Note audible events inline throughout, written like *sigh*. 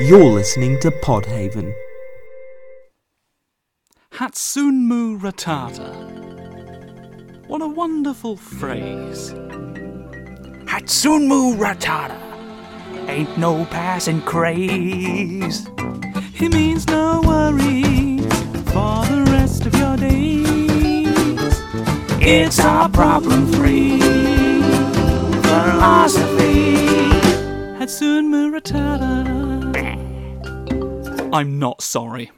You're listening to Podhaven. Hatsunmu Ratata. What a wonderful phrase. Hatsunmu Ratata. Ain't no passing craze. He means no worries for the rest of your days. It's our problem free philosophy. Hatsunmu Ratata. I'm not sorry.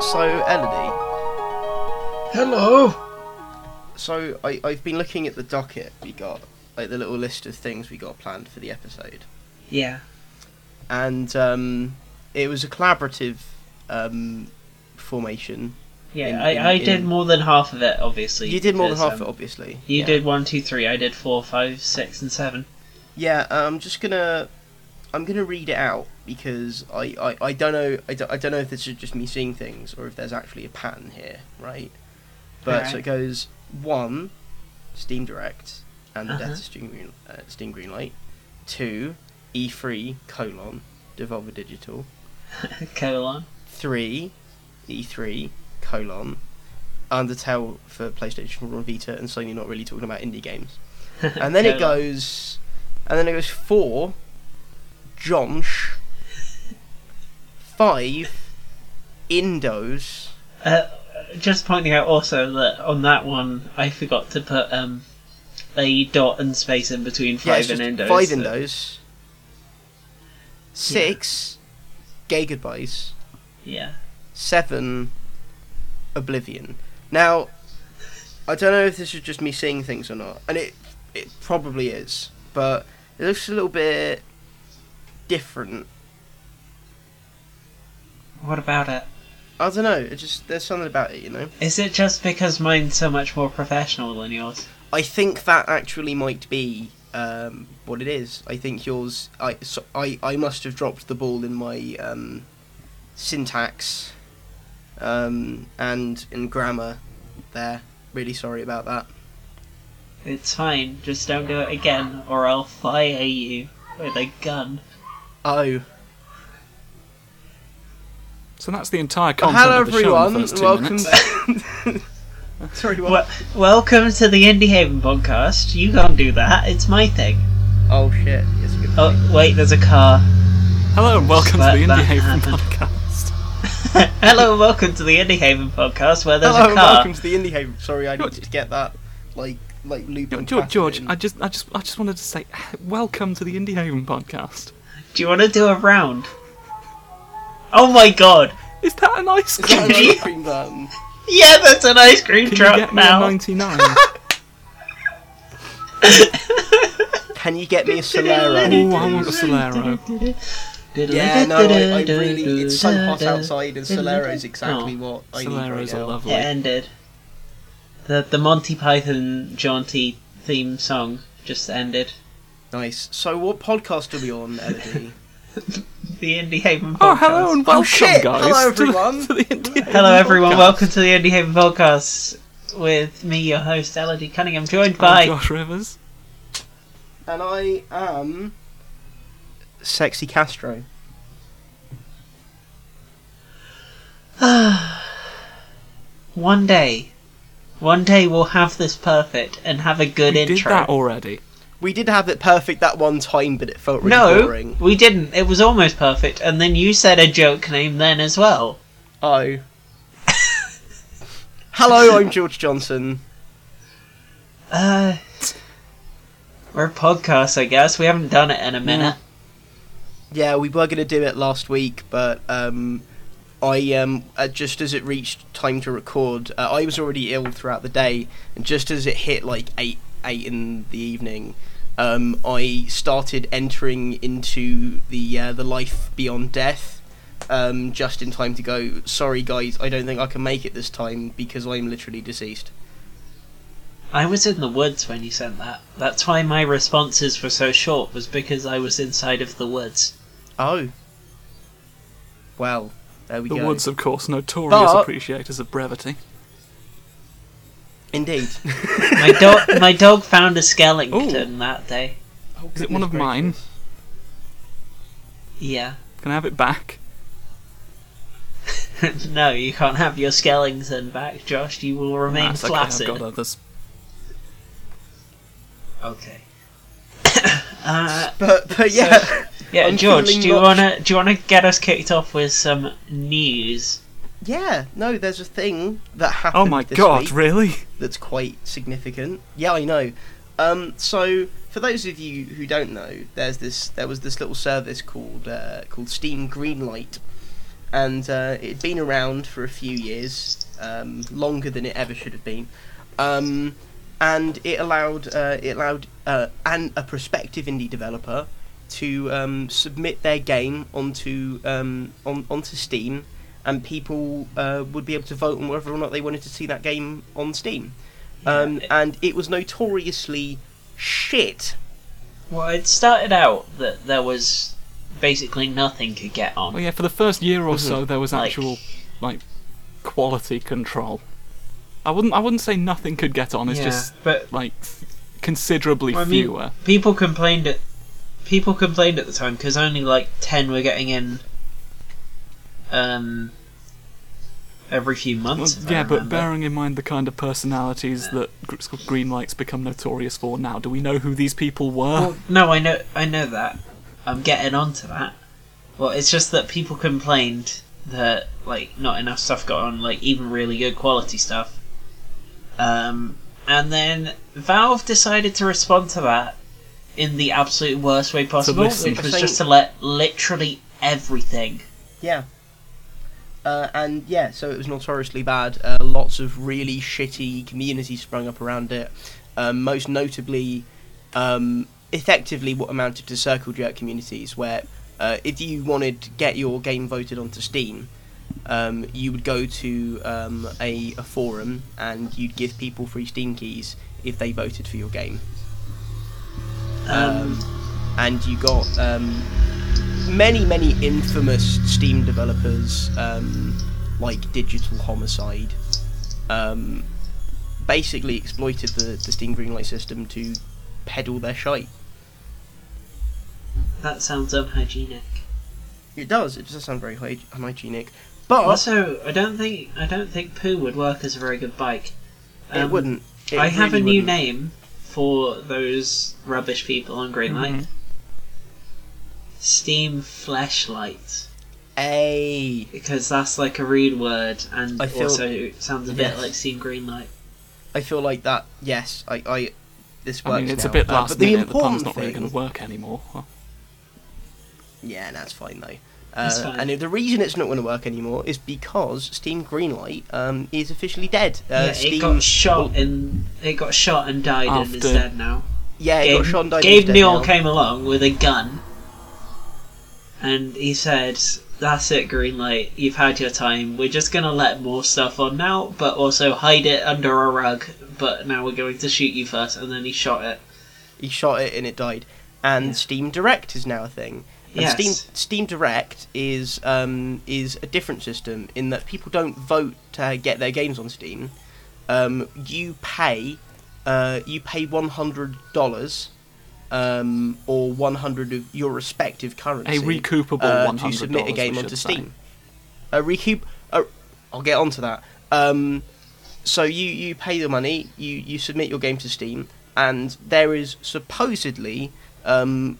So, Elodie, Hello. so I, I've been looking at the docket we got, like the little list of things we got planned for the episode, Yeah. and um, it was a collaborative um, formation. Yeah, In- I, in- I did more than half of it, obviously. You did more than half of um, it, obviously. You yeah. did one, two, three. I did four, five, six, and seven. Yeah, uh, I'm just gonna, I'm gonna read it out because I, I, I don't know, I don't, I don't know if this is just me seeing things or if there's actually a pattern here, right? But so it goes one, Steam Direct and the Uh-huh. Death of Steam, Green, uh, Steam Greenlight. Two, E3 colon Devolver Digital. *laughs* Colon. Three, E3 colon Undertale for PlayStation 4 and Vita, and Sony not really talking about indie games. *laughs* And then it goes, and then it goes four, Jonsh. *laughs* Five, Indos. Uh, just pointing out also that on that one, I forgot to put um, a dot and space in between Yeah, five just Indos. Five so- Indos. Six, Gay Goodbyes. Yeah. Seven, Oblivion. Now, I don't know if this is just me seeing things or not, and it it probably is, but it looks a little bit different. What about it? I don't know. It just there's something about it, you know. Is it just because mine's so much more professional than yours? I think that actually might be um, what it is. I think yours. I so I I must have dropped the ball in my um, syntax um, and in grammar. There, really sorry about that. It's fine. Just don't do it again, or I'll fire you with a gun. Oh, So that's the entire content hello of the show in everyone. the first two Welcome. *laughs* minutes. *laughs* sorry, what? Well, welcome to the Indie Haven podcast. You can't do that. It's my thing. Oh shit! Yes, good. Oh wait, there's a car. Hello and welcome That- to the that Indie Haven happened. podcast. *laughs* Hello, and welcome to the Indie Haven podcast, where there's Hello, a car. welcome to the Indie Haven. Sorry, I George- needed to get that like like loop. and George, George, in. I just, I just, I just wanted to say, welcome to the Indie Haven podcast. Do you want to do a round? Oh my god! Is that an ice Is that an *laughs* cream? ice cream button? Yeah, that's an ice cream Can you truck get me a now. 99? *laughs* Can you get me a Solero? oh, I want a Solero. Yeah, no, I, I really. It's so hot outside, and Solero is exactly Oh, what I need Soleros right are now. lovely. It ended. Uh, the the Monty Python jaunty theme song just ended. Nice. So, what podcast are we on, Elodie? *laughs* *laughs* The Indie Haven oh, podcast. Oh, hello and oh, welcome, shit! guys. Hello, to the- everyone. To the, Indie Haven Hello, everyone. podcast. Welcome to the Indie Haven podcast with me, your host, Elodie Cunningham, joined I'm by. Josh Rivers. and I am Sexy Castro. *sighs* One day, one day we'll have this perfect and have a good We intro. did that already. We did have it perfect that one time, but it felt really no, boring. we didn't. It was almost perfect, and then you said a joke name then as well. Oh. Hello, *laughs* I'm George Johnson. Uh, we're a podcast, I guess. We haven't done it in a minute. Yeah, we were going to do it last week, but um, I um, uh, just as it reached time to record, uh, I was already ill throughout the day, and just as it hit like eight eight in the evening, um, I started entering into the uh, the life beyond death. Um, just in time to go. Sorry, guys, I don't think I can make it this time because I'm literally deceased. I was in the woods when you sent that. That's why my responses were so short, was because I was inside of the woods. Oh. Well, there we The go. The woods, of course, notorious But- appreciators of brevity. Indeed. *laughs* My dog, my dog found a skeleton that day. Oh, Is it one of goodness mine? Yeah. Can I have it back? *laughs* no, you can't have your skeleton back, Josh. You will remain That's okay. I've got others. Okay. *coughs* uh, But but yeah, yeah, I'm George, do you not- wanna do you wanna get us kicked off with some news? Yeah. No, there's a thing that happened. Oh my this god, week really? that's quite significant. Yeah, I know. Um, so for those of you who don't know, there's this there was this little service called uh, called Steam Greenlight, and uh, it had been around for a few years, um, longer than it ever should have been, um, and it allowed uh, it allowed uh, an, a prospective indie developer to um, submit their game onto um, on, onto Steam, and people uh, would be able to vote on whether or not they wanted to see that game on Steam. Um, and it was notoriously shit. Well, it started out that there was basically nothing could get on. Well, yeah, for the first year or Mhm. so, there was actual like quality control. I wouldn't. I wouldn't say nothing could get on. It's Yeah, just but like f- considerably I mean, fewer. people complained at people complained at the time because only like ten were getting in. Um. Every few months. if I yeah, but bearing in mind the kind of personalities that Gr- Greenlight's become notorious for now, do we know who these people were? Well, no, I know, I know that. I'm getting onto that. Well, it's just that people complained that like not enough stuff got on, like even really good quality stuff. Um, and then Valve decided to respond to that in the absolute worst way possible, which was just to let literally everything. Yeah. Uh, and yeah, so it was notoriously bad. Uh, lots of really shitty communities sprung up around it. Um, most notably, um, effectively, what amounted to circle jerk communities, where uh, if you wanted to get your game voted onto Steam, um, you would go to um, a, a forum and you'd give people free Steam keys if they voted for your game. Um, and you got um, many, many infamous Steam developers um, like Digital Homicide, um, basically exploited the, the Steam Greenlight system to peddle their shite. that sounds unhygienic. It does. It does sound very hy- unhygienic, but Also, I don't think I don't think poo would work as a very good bike. it Um, wouldn't. It I have really a new wouldn't. name for those rubbish people on Greenlight. Steam flashlight. A Because that's like a rude word and I feel- also sounds a bit Yes. like Steam Greenlight. I feel like that. Yes, I. I this works I mean, it's now. a bit Uh, last but the minute. The pun's not really going to work anymore. Well, Yeah, that's fine though. Uh, and the reason it's not going to work anymore is because Steam Greenlight um, is officially dead. Uh, yeah, Steam, it got shot well, and it got shot and died and is After- dead now. Yeah, it Gabe, got shot and died. Gabe instead Newell came along with a gun and he said, That's it, Greenlight, you've had your time. We're just gonna let more stuff on now, but also hide it under a rug. But now we're going to shoot you first, and then he shot it. He shot it and it died. And Yeah. Steam Direct is now a thing. And Yes. Steam Steam Direct is um, is a different system in that people don't vote to get their games on Steam. Um, you pay uh, you pay one hundred dollars um, or one hundred of your respective currency a recoupable uh, one to submit a game onto should say. Steam. A recoup. Uh, I'll get onto that. Um, so you you pay the money, you you submit your game to Steam, and there is supposedly um,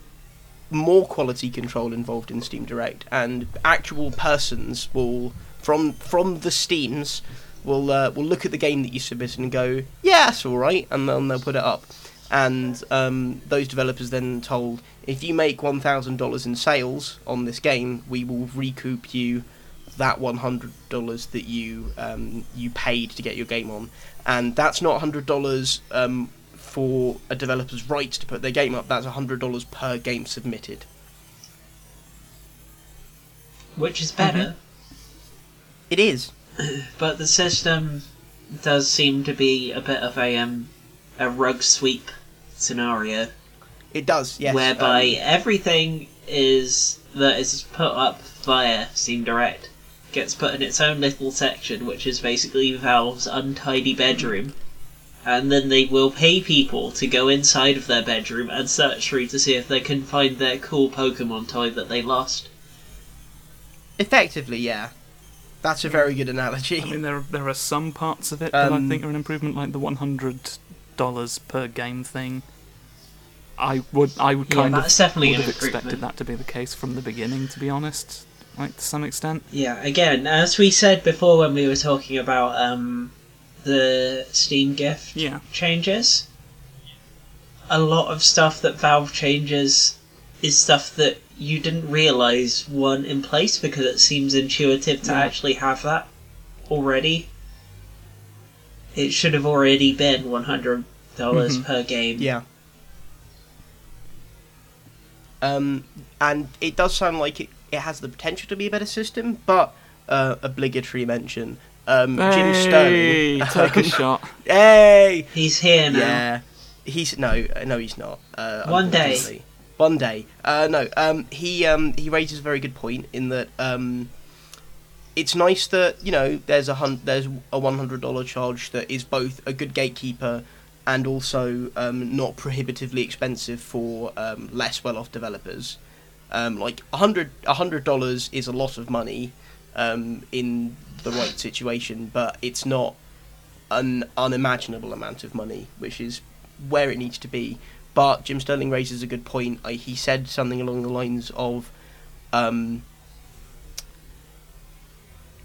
more quality control involved in Steam Direct, and actual persons will from from the Steams will uh, will look at the game that you submitted and go, yeah, that's all right, and then they'll put it up. And um, those developers then told, if you make one thousand dollars in sales on this game, we will recoup you that one hundred dollars that you um, you paid to get your game on, and that's not hundred dollars um, for a developer's rights to put their game up. That's hundred dollars per game submitted. Which is better, It is. but the system does seem to be a bit of a um, a rug sweep scenario It does, yes. whereby um, everything is that is put up via Steam Direct gets put in its own little section, which is basically Valve's untidy bedroom. And then they will pay people to go inside of their bedroom and search through to see if they can find their cool Pokemon toy that they lost. effectively, yeah. That's a very good analogy. I mean, there there are some parts of it that I Um, think are an improvement, like the one hundred dollars per game thing. I would I would Yeah, kind of that's definitely would have expected that to be the case from the beginning, to be honest. Like to some extent. Yeah, again, as we said before when we were talking about um, the Steam gift Yeah. changes, a lot of stuff that Valve changes is stuff that you didn't realize weren't in place because it seems intuitive to Yeah. actually have that already. It should have already been one hundred dollars Mhm. per game. Yeah. Um, and it does sound like it, it has the potential to be a better system, but uh, obligatory mention. Um, Jim Hey, Sterling. take a *laughs* shot. Hey! He's here now. Yeah. He's no, uh, no, he's not. Uh, One day. One day. Uh, no. Um, he um, he raises a very good point in that um, it's nice that you know there's a hun- there's a one hundred dollar charge that is both a good gatekeeper and also um, not prohibitively expensive for um, less well off developers. Um, like hundred dollars is a lot of money um, in the right situation, but it's not an unimaginable amount of money, which is where it needs to be. But Jim Sterling raises a good point. I, he said something along the lines of, um,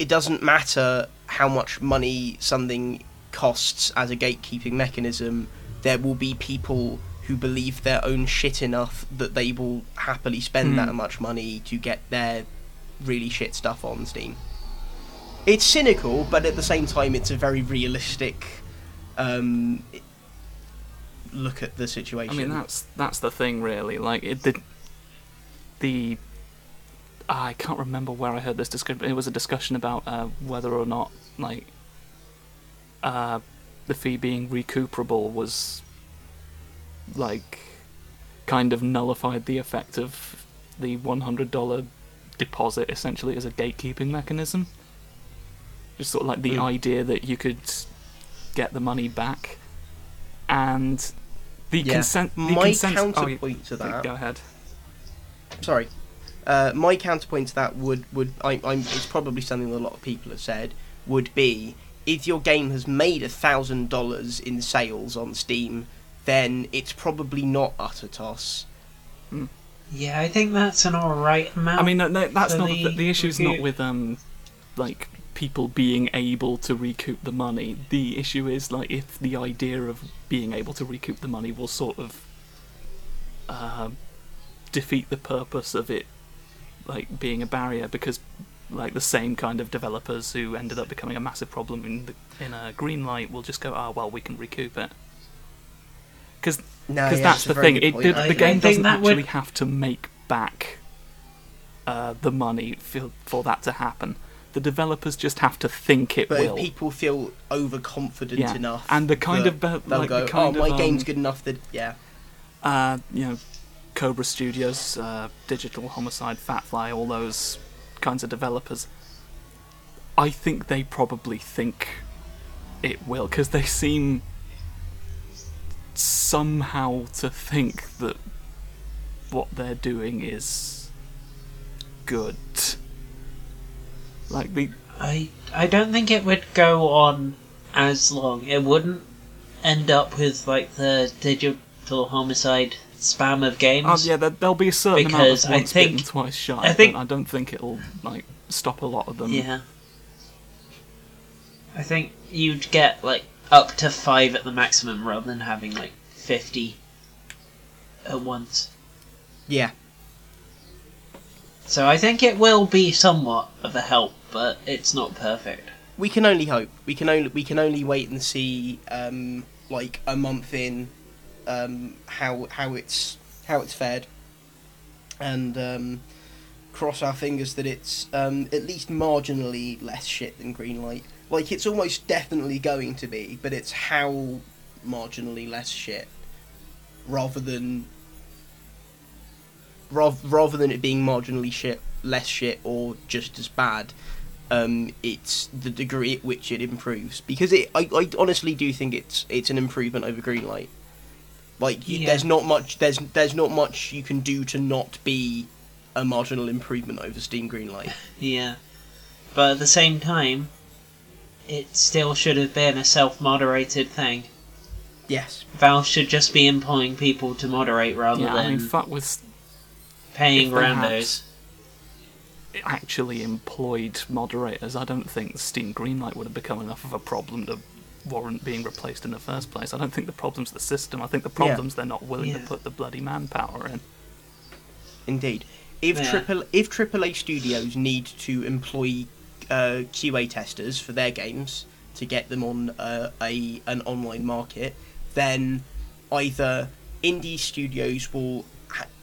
"It doesn't matter how much money something costs as a gatekeeping mechanism. There will be people who believe their own shit enough that they will happily spend Hmm. that much money to get their really shit stuff on Steam." It's cynical, but at the same time, it's a very realistic um, look at the situation. I mean, that's that's the thing, really. Like it did. The I can't remember where I heard this discussion. It was a discussion about uh, whether or not like uh, the fee being recuperable was like kind of nullified the effect of the one hundred dollar deposit essentially as a gatekeeping mechanism. Just sort of like the Mm. idea that you could get the money back, and the Yeah. consent. The My consent- oh, you- to that- Go ahead. sorry. Uh, my counterpoint to that would would I, I'm it's probably something that a lot of people have said would be if your game has made a thousand dollars in sales on Steam, then it's probably not utter toss. Yeah, I think that's an alright amount. I mean, no, no, that's not the the, the issue. Is not with um, like people being able to recoup the money. The issue is like if the idea of being able to recoup the money will sort of uh, defeat the purpose of it, like being a barrier, because like the same kind of developers who ended up becoming a massive problem in the, in a green light will just go, ah, well, we can recoup it. Because No, because yeah, that's the thing. good It, the, I- the I game doesn't that would- actually have to make back uh, the money for, for that to happen. The developers just have to think it But will. if people feel overconfident Yeah, enough, and the kind of they'll like go, the kind "Oh, my of, game's um, good enough that yeah." uh, you know, Cobra Studios, uh, Digital Homicide, Fatfly, all those kinds of developers. I think they probably think it will because they seem somehow to think that what they're doing is good. Like the I I don't think it would go on as long. It wouldn't end up with like the digital homicide spam of games. Oh yeah, there, there'll be a certain Because amount I of once bitten, think- twice shy. I think- but I don't think it'll like stop a lot of them. Yeah. I think you'd get like up to five at the maximum rather than having like fifty at once. Yeah, So I think it will be somewhat of a help, but it's not perfect. we can only hope. We can only we can only wait and see, um, like a month in, um, how how it's how it's fared, and um, cross our fingers that it's um, at least marginally less shit than Greenlight. Like it's almost definitely going to be, but it's how marginally less shit, rather than rather, rather than it being marginally shit, less shit, or just as bad. Um, it's the degree at which it improves because it. I, I honestly do think it's it's an improvement over Greenlight. Like you, Yeah. there's not much there's there's not much you can do to not be a marginal improvement over Steam Greenlight. *laughs* Yeah. But at the same time, it still should have been a self moderated thing. Yes. Valve should just be employing people to moderate rather Yeah, than I mean, fuck with paying if randos. actually employed moderators. I don't think Steam Greenlight would have become enough of a problem to warrant being replaced in the first place. I don't think the problem's the system. I think the Yeah. problem's they're not willing to put the bloody manpower in. Indeed. If Yeah. triple if AAA studios need to employ uh, QA testers for their games to get them on uh, a an online market, then either indie studios will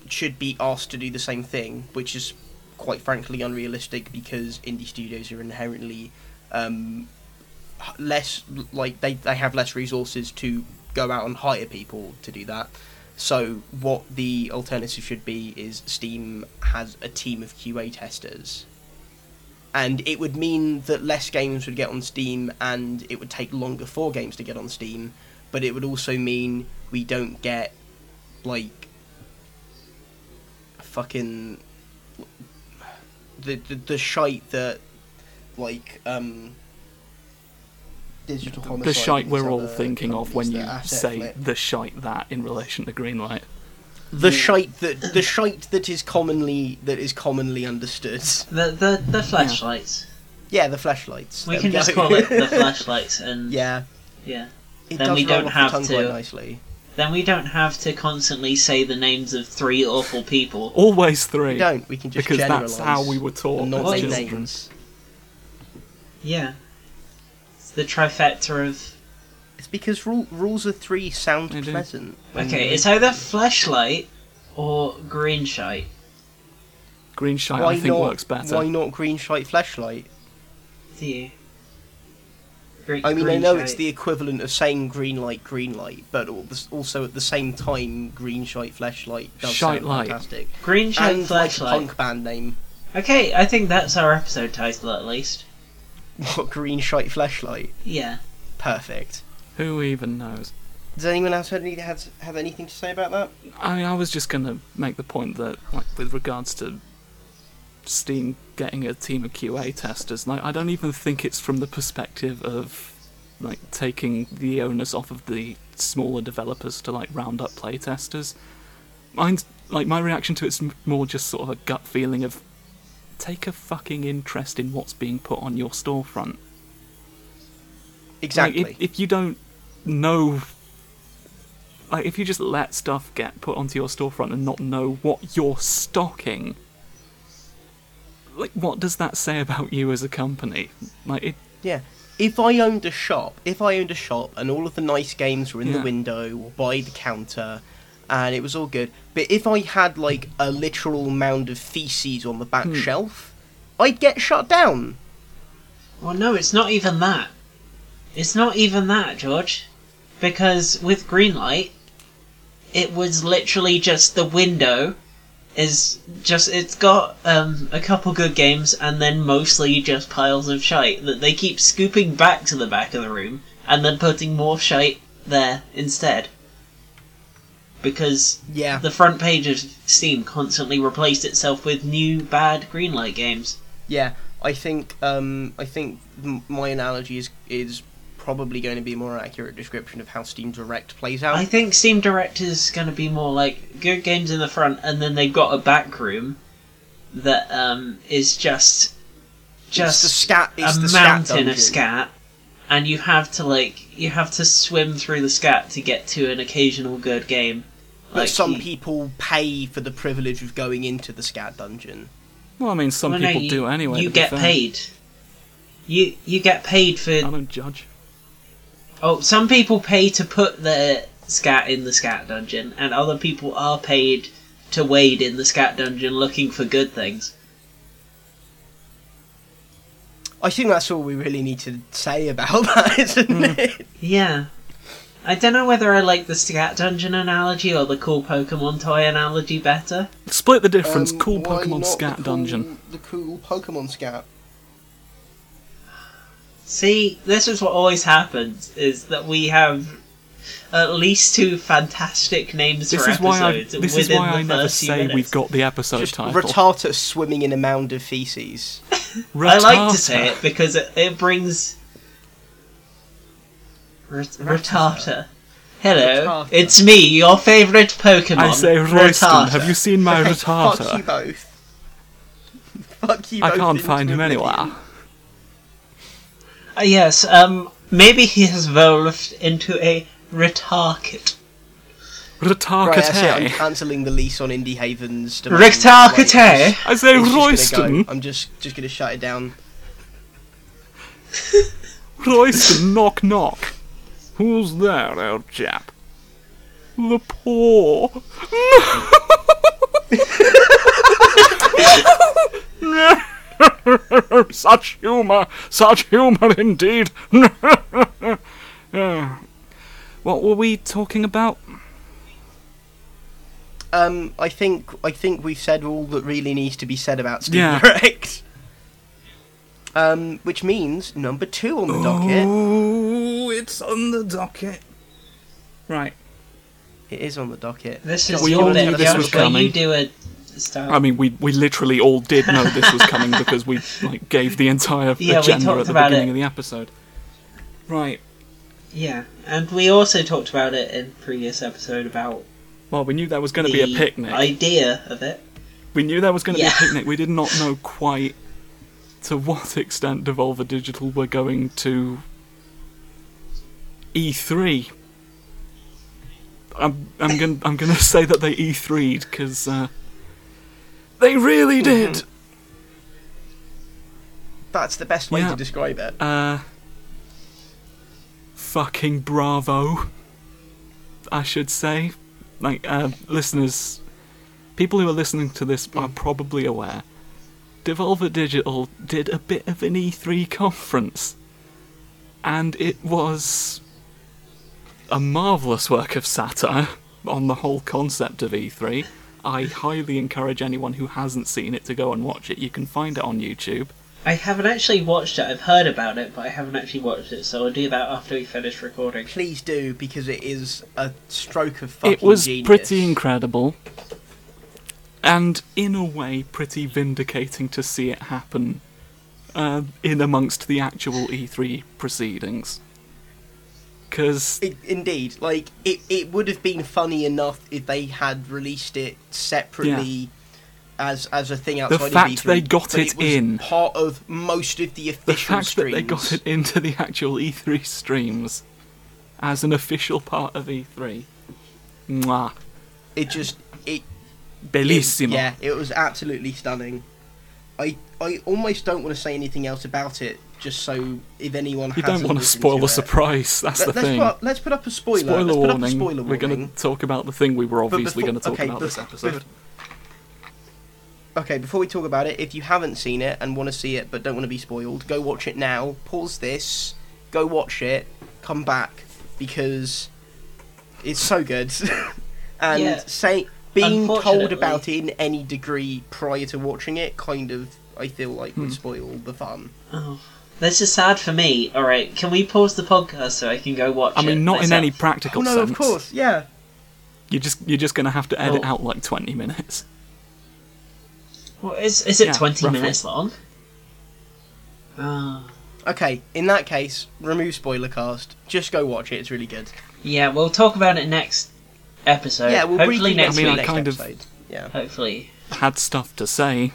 should be asked to do the same thing, which is quite frankly unrealistic because indie studios are inherently um, h- less like they they have less resources to go out and hire people to do that. So what the alternative should be is Steam has a team of QA testers. And it would mean that less games would get on Steam and it would take longer for games to get on Steam, but it would also mean we don't get like fucking the the, the shite that like um digital The shite we're all thinking of when you say flip. the shite that in relation to Greenlight. the shite that the shite that is commonly that is commonly understood. The the the flashlights. Yeah, the flashlights. We There can just call it the *laughs* flashlights, and yeah, yeah. it Then we don't have the to- nicely. Then we don't have to constantly say the names of three awful people. Always three. We don't. We can just because generalize that's how we were taught. not as say just- children. names. Yeah. It's the trifecta of. It's because rule, rules of three sound They do. pleasant. when Okay, you- it's either flashlight or green shite. Green shite, why I think, not, works better. Why not green shite flashlight? Do you? Gre- I mean, I green know it's shite. the equivalent of saying green light, green light, but al- also at the same time, green shite flashlight does Shite sound light. fantastic. green shite And like a flashlight. punk band name, Okay, I think that's our episode title at least. *laughs* what green shite flashlight? Yeah. Perfect. Who even knows? Does anyone else have, any, has, have anything to say about that? I mean, I was just going to make the point that, like, with regards to Steam getting a team of QA testers, like, I don't even think it's from the perspective of, like, taking the onus off of the smaller developers to, like, round up play testers. Mine's, like, my reaction to it's more just sort of a gut feeling of take a fucking interest in what's being put on your storefront. Exactly. Like, if, if you don't know, like, if you just let stuff get put onto your storefront and not know what you're stocking, like, what does that say about you as a company? Like, it, Yeah. If I owned a shop, if I owned a shop and all of the nice games were in the window or by the counter and it was all good, but if I had like a literal mound of feces on the back Hmm. shelf, I'd get shut down. Well, no, it's not even that. It's not even that, George. Because with green light, it was literally just the window is just it's got um, a couple good games and then mostly just piles of shite that they keep scooping back to the back of the room and then putting more shite there instead. Because Yeah. the front page of Steam constantly replaced itself with new bad Greenlight games. Yeah, I think um, I think my analogy is is probably going to be a more accurate description of how Steam Direct plays out. I think Steam Direct is going to be more like good games in the front, and then they've got a back room that um, is just just it's scat. It's a the scat mountain dungeon. of scat, and you have to like you have to swim through the scat to get to an occasional good game. But Like, some you- people pay for the privilege of going into the scat dungeon. well, I mean, some well, no, people you, do anyway. You get paid. You you get paid for I don't judge. Oh, some people pay to put their scat in the scat dungeon, and other people are paid to wade in the scat dungeon looking for good things. I think that's all we really need to say about *laughs* that, isn't Mm. it? Yeah. I don't know whether I like the Scat Dungeon analogy or the cool Pokemon toy analogy better. Split the difference. Um, cool why Pokemon not Scat the cool- Dungeon. The cool Pokemon Scat. See, this is what always happens: is that we have at least two fantastic names This for is why I. episodes This is within why the I never first few say minutes. we've got the episode Just title. Rattata swimming in a mound of feces. *laughs* I like to say it because it, it brings Rat- Rattata. Hello, Rattata. it's me, your favourite Pokemon. I say Royston. Rattata. Have you seen my Okay, *laughs* Fuck you Rattata? both. Fuck you I can't into find him oblivion. anywhere. Uh, yes, um, maybe he has evolved into a Ratarkit. Right, that's it. I'm Ratarkate. cancelling the lease on Indie Haven's. domain. Ratarkite? Right, I say it's just gonna Royston. go. I'm just just gonna shut it down. Royston, knock knock. Who's that, old chap? The poor. *laughs* such humour, such humour indeed. *laughs* What were we talking about? Um, I think I think we've said all that really needs to be said about Steam Yeah. Direct. Um, which means number two on the docket. Oh, it's on the docket. Right. It is on the docket. This is We all bit, knew this was where coming. you do a start. I mean, we we literally all did know this was coming *laughs* because we like gave the entire Yeah, agenda at the beginning it. of the episode. Right. yeah, and we also talked about it in previous episode about Well, we knew there was going to be a picnic. idea of it. We knew there was going to Yeah. be a picnic. We did not know *laughs* quite to what extent Devolver Digital were going to E3. I'm I'm gonna I'm to *laughs* say that they E3'd because uh, they really did. That's the best way Yeah. to describe it. Uh, fucking bravo. I should say. Like, uh, listeners, people who are listening to this are probably aware. Devolver Digital did a bit of an E3 conference. And it was a marvellous work of satire on the whole concept of E3. I highly encourage anyone who hasn't seen it to go and watch it. You can find it on YouTube. I haven't actually watched it. I've heard about it, but I haven't actually watched it. So I'll do that after we finish recording. Please do because it is a stroke of fucking it was genius. pretty incredible and in a way pretty vindicating to see it happen uh, in amongst the actual E3 proceedings because indeed, like it, it would have been funny enough if they had released it separately as as a thing outside fact of E3. they got it was in. part of most of the official the fact streams. that they got it into the actual E3 streams as an official part of E3 Mwah. it just it bellissimo It- yeah, it was absolutely stunning. I I almost don't want to say anything else about it, just so if anyone you don't want to spoil to a it- surprise that's Let, the us thing Put up, let's put up a spoiler. spoiler let's put up a warning we're going to talk about the thing we were obviously going to talk okay, about this episode bef- Okay, before we talk about it, if you haven't seen it and want to see it but don't want to be spoiled, go watch it now. Pause this, go watch it, come back because it's so good. *laughs* and Yeah. say being told about it in any degree prior to watching it kind of I feel like Hmm. would spoil the fun. Oh, this is sad for me. All right, can we pause the podcast so I can go watch I it? mean, not in any practical Oh no, sense. of course, yeah. You're just you're just gonna have to edit Oh. out like twenty minutes. *laughs* Well, is is it Yeah, twenty roughly. minutes long? Ah. Okay, in that case, remove spoiler cast. Just go watch it. It's really good. yeah, we'll talk about it next episode. yeah, we'll hopefully briefly next I mean, I week. next kind of- Yeah. Hopefully. Had stuff to say,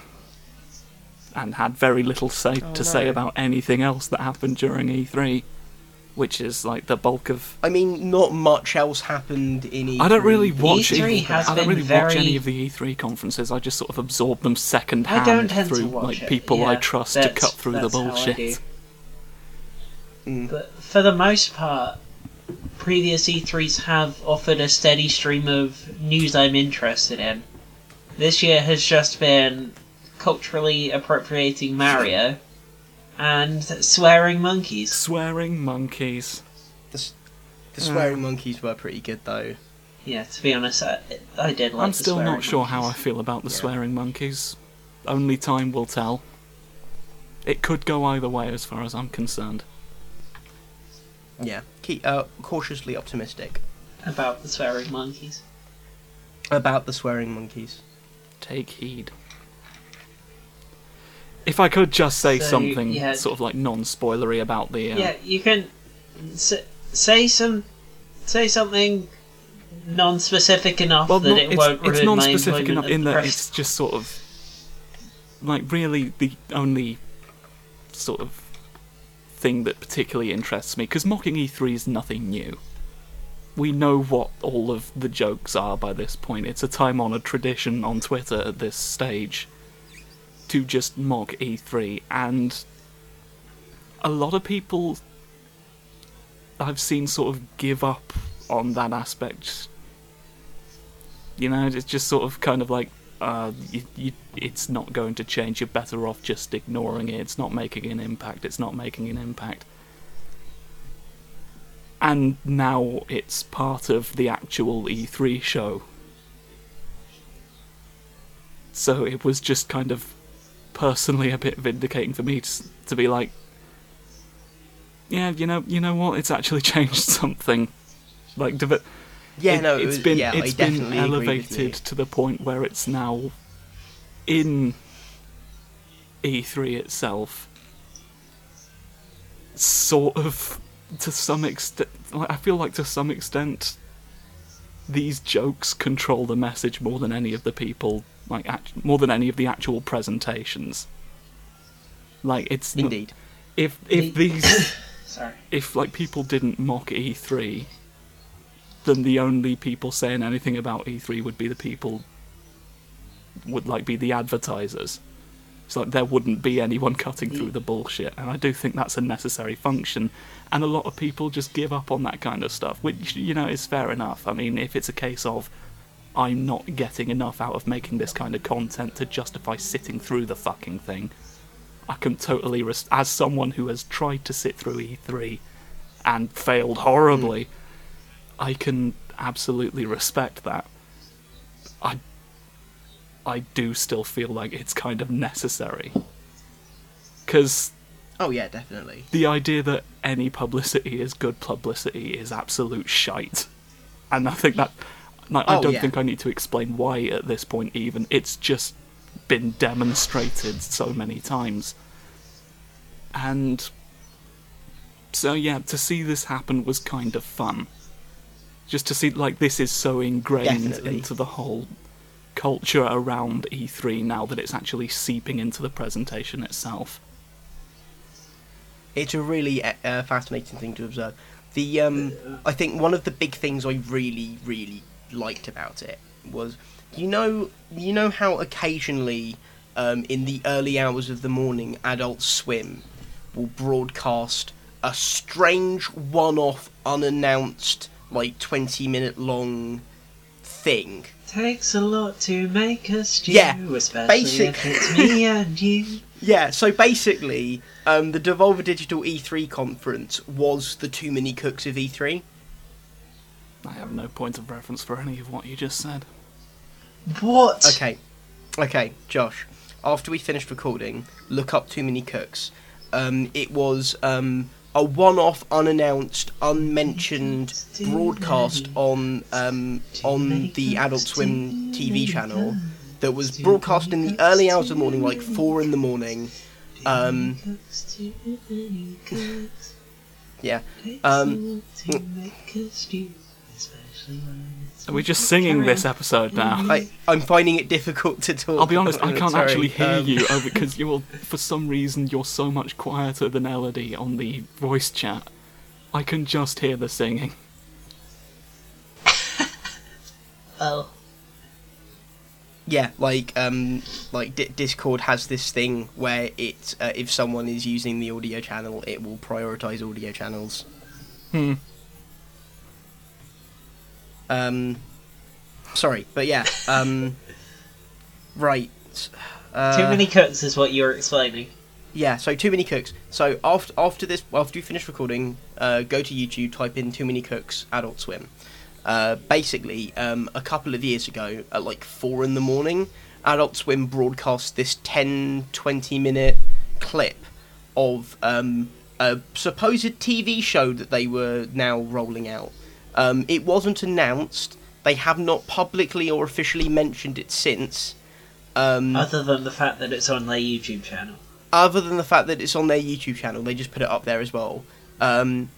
and had very little say Oh, to say about anything else that happened during E3, which is like the bulk of. I mean, not much else happened in E3. I don't really watch. E3 E- has I don't been really watch any of the E3 conferences. I just sort of absorb them secondhand I don't tend through to watch like it. people I trust to cut through the that's how I bullshit. do. Mm. But for the most part, previous E3s have offered a steady stream of news I'm interested in. This year has just been culturally appropriating Mario and swearing monkeys. Swearing monkeys. The, The swearing monkeys were pretty good though. Yeah, to be honest, I, I did like I'm the still swearing not sure how I feel about the Yeah. swearing monkeys. Only time will tell. It could go either way as far as I'm concerned. Yeah, keep uh, cautiously optimistic about the swearing monkeys. about the swearing monkeys. Take heed. If I could just say So, something yeah. sort of like non-spoilery about the uh, Yeah, you can s- say some, say something non-specific enough well, that not- it it's, won't it's ruin my non-specific enough in that it's just sort of like really the only sort of thing that particularly interests me because mocking E3 is nothing new. We know what all of the jokes are by this point. It's a time-honored tradition on Twitter at this stage to just mock E3, and a lot of people I've seen sort of give up on that aspect you know, it's just sort of kind of like, uh, you, you, it's not going to change. You're better off just ignoring it. It's not making an impact. It's not making an impact. And now it's part of the actual E3 show. So it was just kind of personally a bit vindicating for me to, to be like, yeah, you know, you know what? It's actually *laughs* changed something. Like, dev- Yeah, it, no, it it's was, been yeah, it's I been definitely agree with you. elevated to the point where it's now in E3 itself. Sort of, to some extent, like, I feel like to some extent, these jokes control the message more than any of the people, like act- more than any of the actual presentations. Like it's not- Indeed. if if The- these *coughs* Sorry. if like people didn't mock E3, then the only people saying anything about E3 would be the people would like be the advertisers. It's like there wouldn't be anyone cutting through the bullshit, and I do think that's a necessary function. And a lot of people just give up on that kind of stuff, which you know is fair enough. I mean, if it's a case of I'm not getting enough out of making this kind of content to justify sitting through the fucking thing, I can totally, res- as someone who has tried to sit through E3 and failed horribly, I can absolutely respect that. I, I do still feel like it's kind of necessary. Because Oh yeah, definitely. the idea that any publicity is good publicity is absolute shite. And I think that. I Oh, don't yeah. think I need to explain why at this point, even. It's just been demonstrated so many times. And. So, yeah, to see this happen was kind of fun. Just to see, like, this is so ingrained Definitely. into the whole culture around E3 now that it's actually seeping into the presentation itself. It's a really uh, uh, fascinating thing to observe. The um, I think one of the big things I really, really liked about it was, you know, you know how occasionally, um, in the early hours of the morning, Adult Swim will broadcast a strange one-off, unannounced, like twenty-minute-long thing. Takes a lot to make a stew, Yeah, especially basic- if it's me and you. *laughs* Yeah, so basically, um, the Devolver Digital E3 conference was the Too Many Cooks of E E3. I have no point of reference for any of what you just said. What? Okay, okay, Josh. After we finished recording, look up Too Many Cooks. Um, it was um, a one-off, unannounced, unmentioned broadcast on um, on the Adult Swim TV channel that was broadcast in the early hours of the morning, like four in the morning. Um, yeah. Um, Are we just singing this episode now? I, I'm finding it difficult to talk. I'll be honest, I can't Sorry, actually hear um, you *laughs* oh, because you're, for some reason, you're so much quieter than Elodie on the voice chat. I can just hear the singing. *laughs* Oh. Yeah, like um, like D- Discord has this thing where it uh, if someone is using the audio channel, it will prioritize audio channels. Hmm. Um, sorry, but yeah. Um, right. Uh, Too many cooks is what you're explaining. Yeah, so Too Many Cooks. So after after this, after you finish recording, uh, go to YouTube, type in Too Many Cooks Adult Swim. Uh, basically, um, a couple of years ago, at like four in the morning, Adult Swim broadcast this 10, 20 minute clip of um, a supposed TV show that they were now rolling out. Um, it wasn't announced. They have not publicly or officially mentioned it since. Um, Other than the fact that it's on their YouTube channel. other than the fact that it's on their YouTube channel, they just put it up there as well. Um,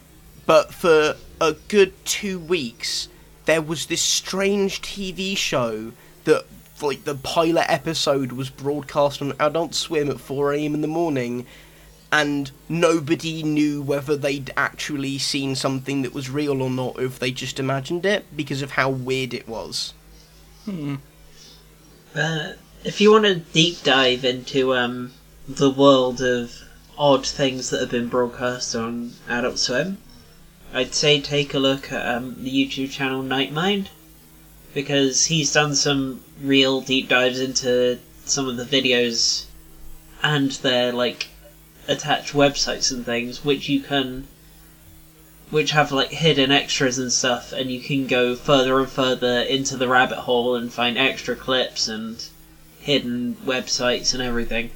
but for a good two weeks, there was this strange TV show that, like, the pilot episode was broadcast on Adult Swim at 4 a.m. in the morning, and nobody knew whether they'd actually seen something that was real or not, or if they just imagined it because of how weird it was. Uh, if you want to deep dive into um, the world of odd things that have been broadcast on Adult Swim, I'd say take a look at um, the YouTube channel Nightmind because he's done some real deep dives into some of the videos and their like attached websites and things, which you can, which have like hidden extras and stuff, and you can go further and further into the rabbit hole and find extra clips and hidden websites and everything.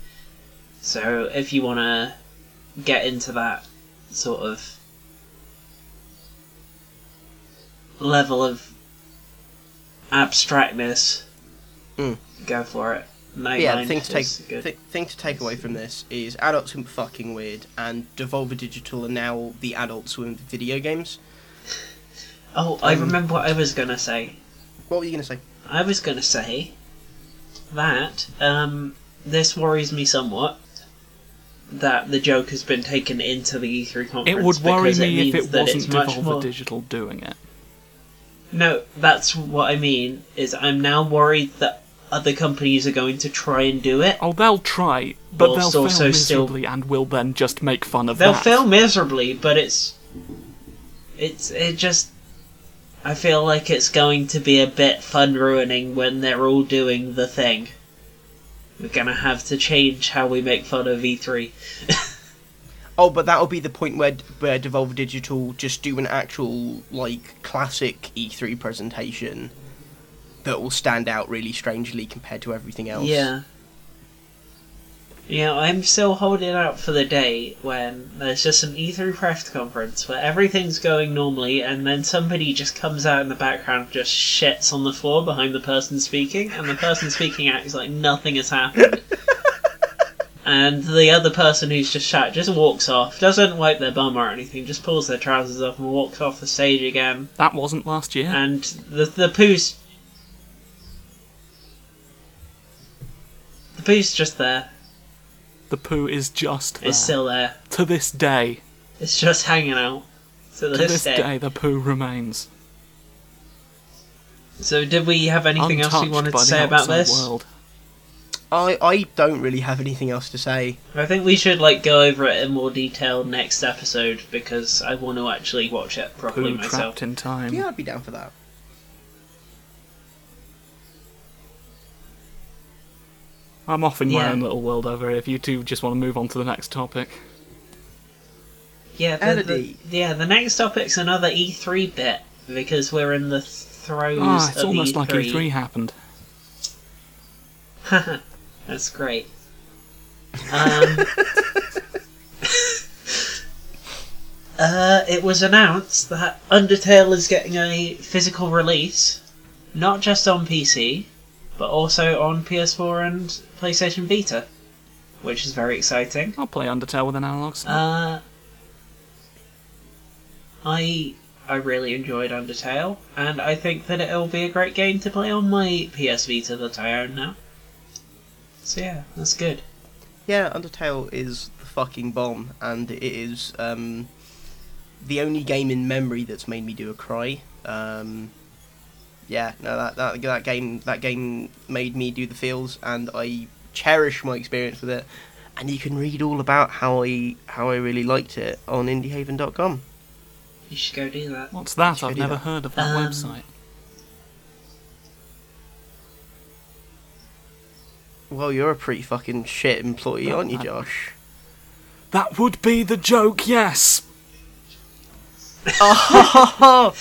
So if you want to get into that sort of level of abstractness, Mm. go for it. Night yeah, the thing to take th- thing to take away from this is Adult Swim fucking weird, and Devolver Digital are now the Adult Swim video games. oh, I um, remember what I was gonna say. What were you gonna say? I was going to say that um, this worries me somewhat that the joke has been taken into the E3 conference. It would worry because me if it wasn't Devolver more- Digital doing it. No, that's what I mean. Is I'm now worried that other companies are going to try and do it. Oh, they'll try, but Whilst they'll also fail still- miserably and will then just make fun of them. They'll that. fail miserably, but it's it's it just. I feel like it's going to be a bit fun ruining when they're all doing the thing. We're gonna have to change how we make fun of E E3. *laughs* Oh, but that'll be the point where where Devolver Digital just do an actual like classic E3 presentation that will stand out really strangely compared to everything else. Yeah. Yeah, I'm still holding out for the day when there's just an E3 press conference where everything's going normally and then somebody just comes out in the background and just shits on the floor behind the person speaking and the person *laughs* speaking acts like nothing has happened. and the other person who's just shat just walks off, doesn't wipe their bum or anything, just pulls their trousers off and walks off the stage again. That wasn't last year. And the the poo's the poo's just there. the poo is just there. It's still there. to this day. It's just hanging out. To To this, this day. day, the poo remains. So, did we have anything else untouched you wanted by to the say about outside this? World. I I don't really have anything else to say. I think we should like go over it in more detail next episode because I want to actually watch it properly Poo myself. trapped in time. Yeah, I'd be down for that. I'm off in my Yeah. own little world over here. If you two just want to move on to the next topic. Yeah, the, the, Elodie. yeah. The next topic's another E3 bit because we're in the throes Ah, it's of almost E3. like E3 happened. *laughs* That's great. Um, *laughs* uh, it was announced that Undertale is getting a physical release, not just on PC, but also on PS4 and PlayStation Vita, which is very exciting. I'll play Undertale with an analog stick. Uh, I I really enjoyed Undertale, and I think that it'll be a great game to play on my PS Vita that I own now. So yeah, that's good. Yeah, Undertale is the fucking bomb, and it is um, the only game in memory that's made me do a cry. Um, yeah, no, that, that that game that game made me do the feels, and I cherish my experience with it. And you can read all about how I how I really liked it on IndieHaven.com. You should go do that. What's that? I've never that. heard of that Um, website. Well, you're a pretty fucking shit employee, Oh, aren't you, I- Josh? That would be the joke, yes. *laughs* oh,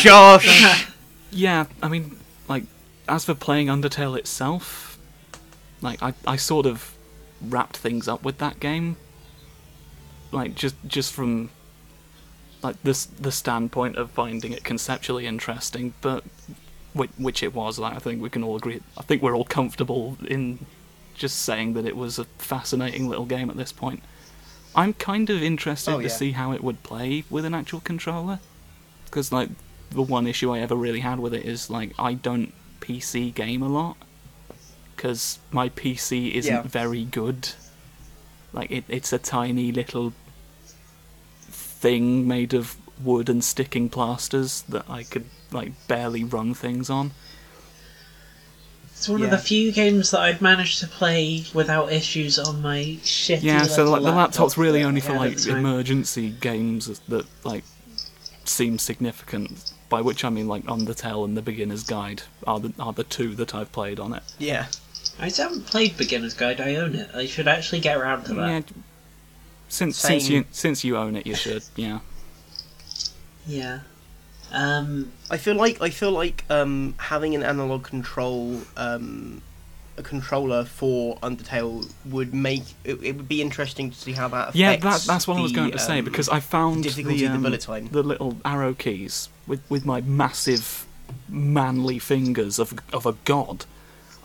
Josh. *laughs* Yeah, I mean, like, as for playing Undertale itself, like, I, I sort of wrapped things up with that game. Like, just just from like this the standpoint of finding it conceptually interesting, but which, which it was. Like, I think we can all agree. I think we're all comfortable in just saying that it was a fascinating little game at this point. I'm kind of interested Oh, to see how it would play with an actual controller, because like the one issue I ever really had with it is like I don't PC game a lot because my PC isn't Yeah. very good. Like it, it's a tiny little thing made of wood and sticking plasters that I could like barely run things on. It's one Yeah. of the few games that I've managed to play without issues on my shitty. Yeah, so like the laptop's really only for like at the time. emergency games that like seem significant. By which I mean like Undertale and the Beginner's Guide are the are the two that I've played on it. Yeah. I still haven't played Beginner's Guide. I own it. I should actually get around to that. Yeah. Since since you since you own it, you should. Yeah. Yeah. Um. I feel like I feel like um, having an analog control, um, a controller for Undertale would make it, it would be interesting to see how that affects. Yeah, that, that's what I was going to say um, because I found difficulty the, of the um, bullet time. the little arrow keys with with my massive manly fingers of of a god.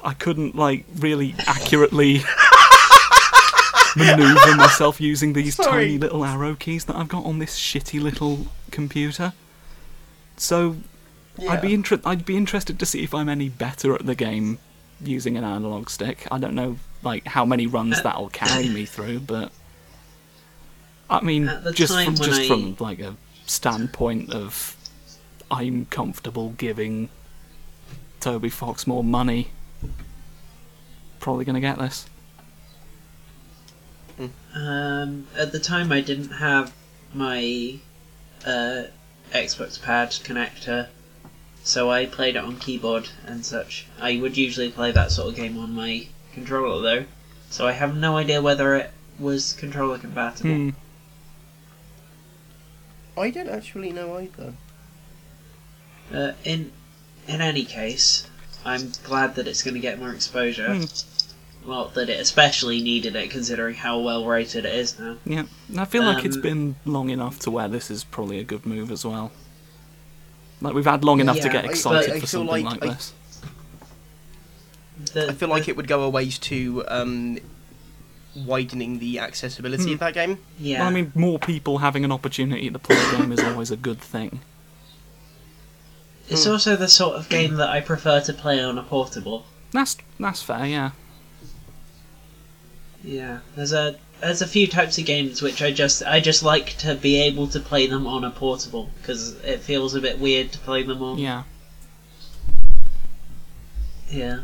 I couldn't like really accurately *laughs* maneuver myself using these Sorry. tiny little arrow keys that I've got on this shitty little computer. So I'd be Yeah. inter- I'd be interested to see if I'm any better at the game using an analog stick. I don't know like how many runs Uh, that'll carry me *coughs* through, but I mean just from just I- from like a standpoint of I'm comfortable giving Toby Fox more money. Probably gonna get this. Um. At the time, I didn't have my uh, Xbox Pad connector, so I played it on keyboard and such. I would usually play that sort of game on my controller though, so I have no idea whether it was controller compatible. Hmm. I don't actually know either. Uh, in in any case, I'm glad that it's going to get more exposure. Hmm. Well, that it especially needed it, considering how well rated it is now. Yeah, I feel like it's been long enough to where this is probably a good move as well. Like we've had long enough to Yeah, get I- excited I for something like like, I- this. The, I feel like it would go a ways to um, widening the accessibility Hmm. of that game. Yeah. Well, I mean, more people having an opportunity to play the game is always a good thing. It's Hmm. also the sort of game that I prefer to play on a portable. That's that's fair, yeah. Yeah, there's a there's a few types of games which I just I just like to be able to play them on a portable because it feels a bit weird to play them on. Yeah. Yeah.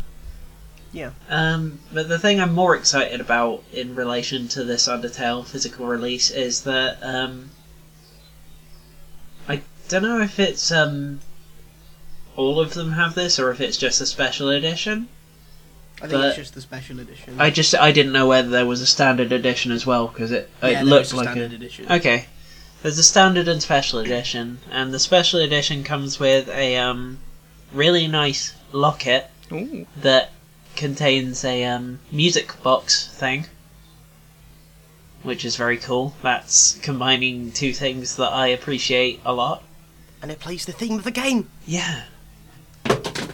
Yeah. Um, but the thing I'm more excited about in relation to this Undertale physical release is that um, I don't know if it's um, all of them have this or if it's just a special edition. I think But- it's just the special edition. I just I didn't know whether there was a standard edition as well because it yeah, it there looked is a like standard a edition. okay. There's a standard and special edition, and the special edition comes with a um, really nice locket Ooh. that contains a um, music box thing, which is very cool. That's combining two things that I appreciate a lot. And it plays the theme of the game. Yeah,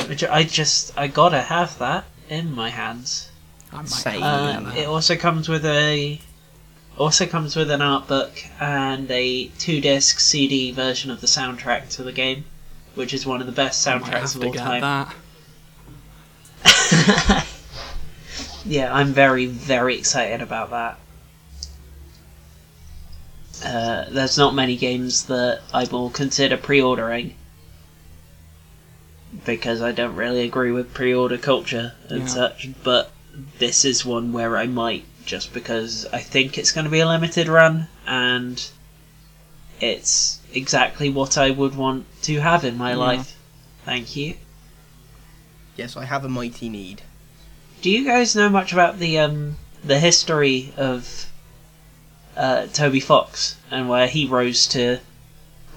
which I just I gotta have that in my hands. I might Same. have Um, it also comes with a also comes with an art book and a two disc CD version of the soundtrack to the game, which is one of the best I might have soundtracks of to all get time. that. *laughs* yeah, I'm very very excited about that. Uh, there's not many games that I will consider pre-ordering because I don't really agree with pre-order culture and Yeah. such. But this is one where I might, just because I think it's going to be a limited run and it's exactly what I would want to have in my Yeah. life. Thank you. Yes, I have a mighty need. Do you guys know much about the um the history of uh, Toby Fox and where he rose to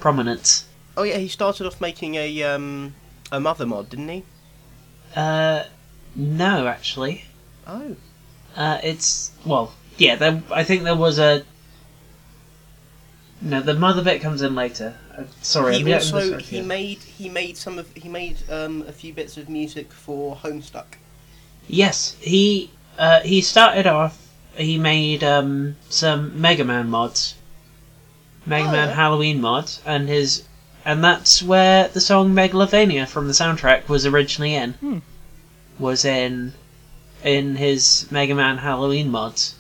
prominence. Oh yeah, he started off making a um a mother mod, didn't he? Uh, no, actually. Oh. Uh, it's well, yeah. There, I think there was a. No, the mother bit comes in later. Uh, sorry, I'm he also this right he made he made some of he made um a few bits of music for Homestuck. Yes, he uh, he started off. He made um, some Mega Man mods, Mega Oh, Man yeah. Halloween mod, and his and that's where the song Megalovania from the soundtrack was originally in. Hmm. Was in in his Mega Man Halloween mods.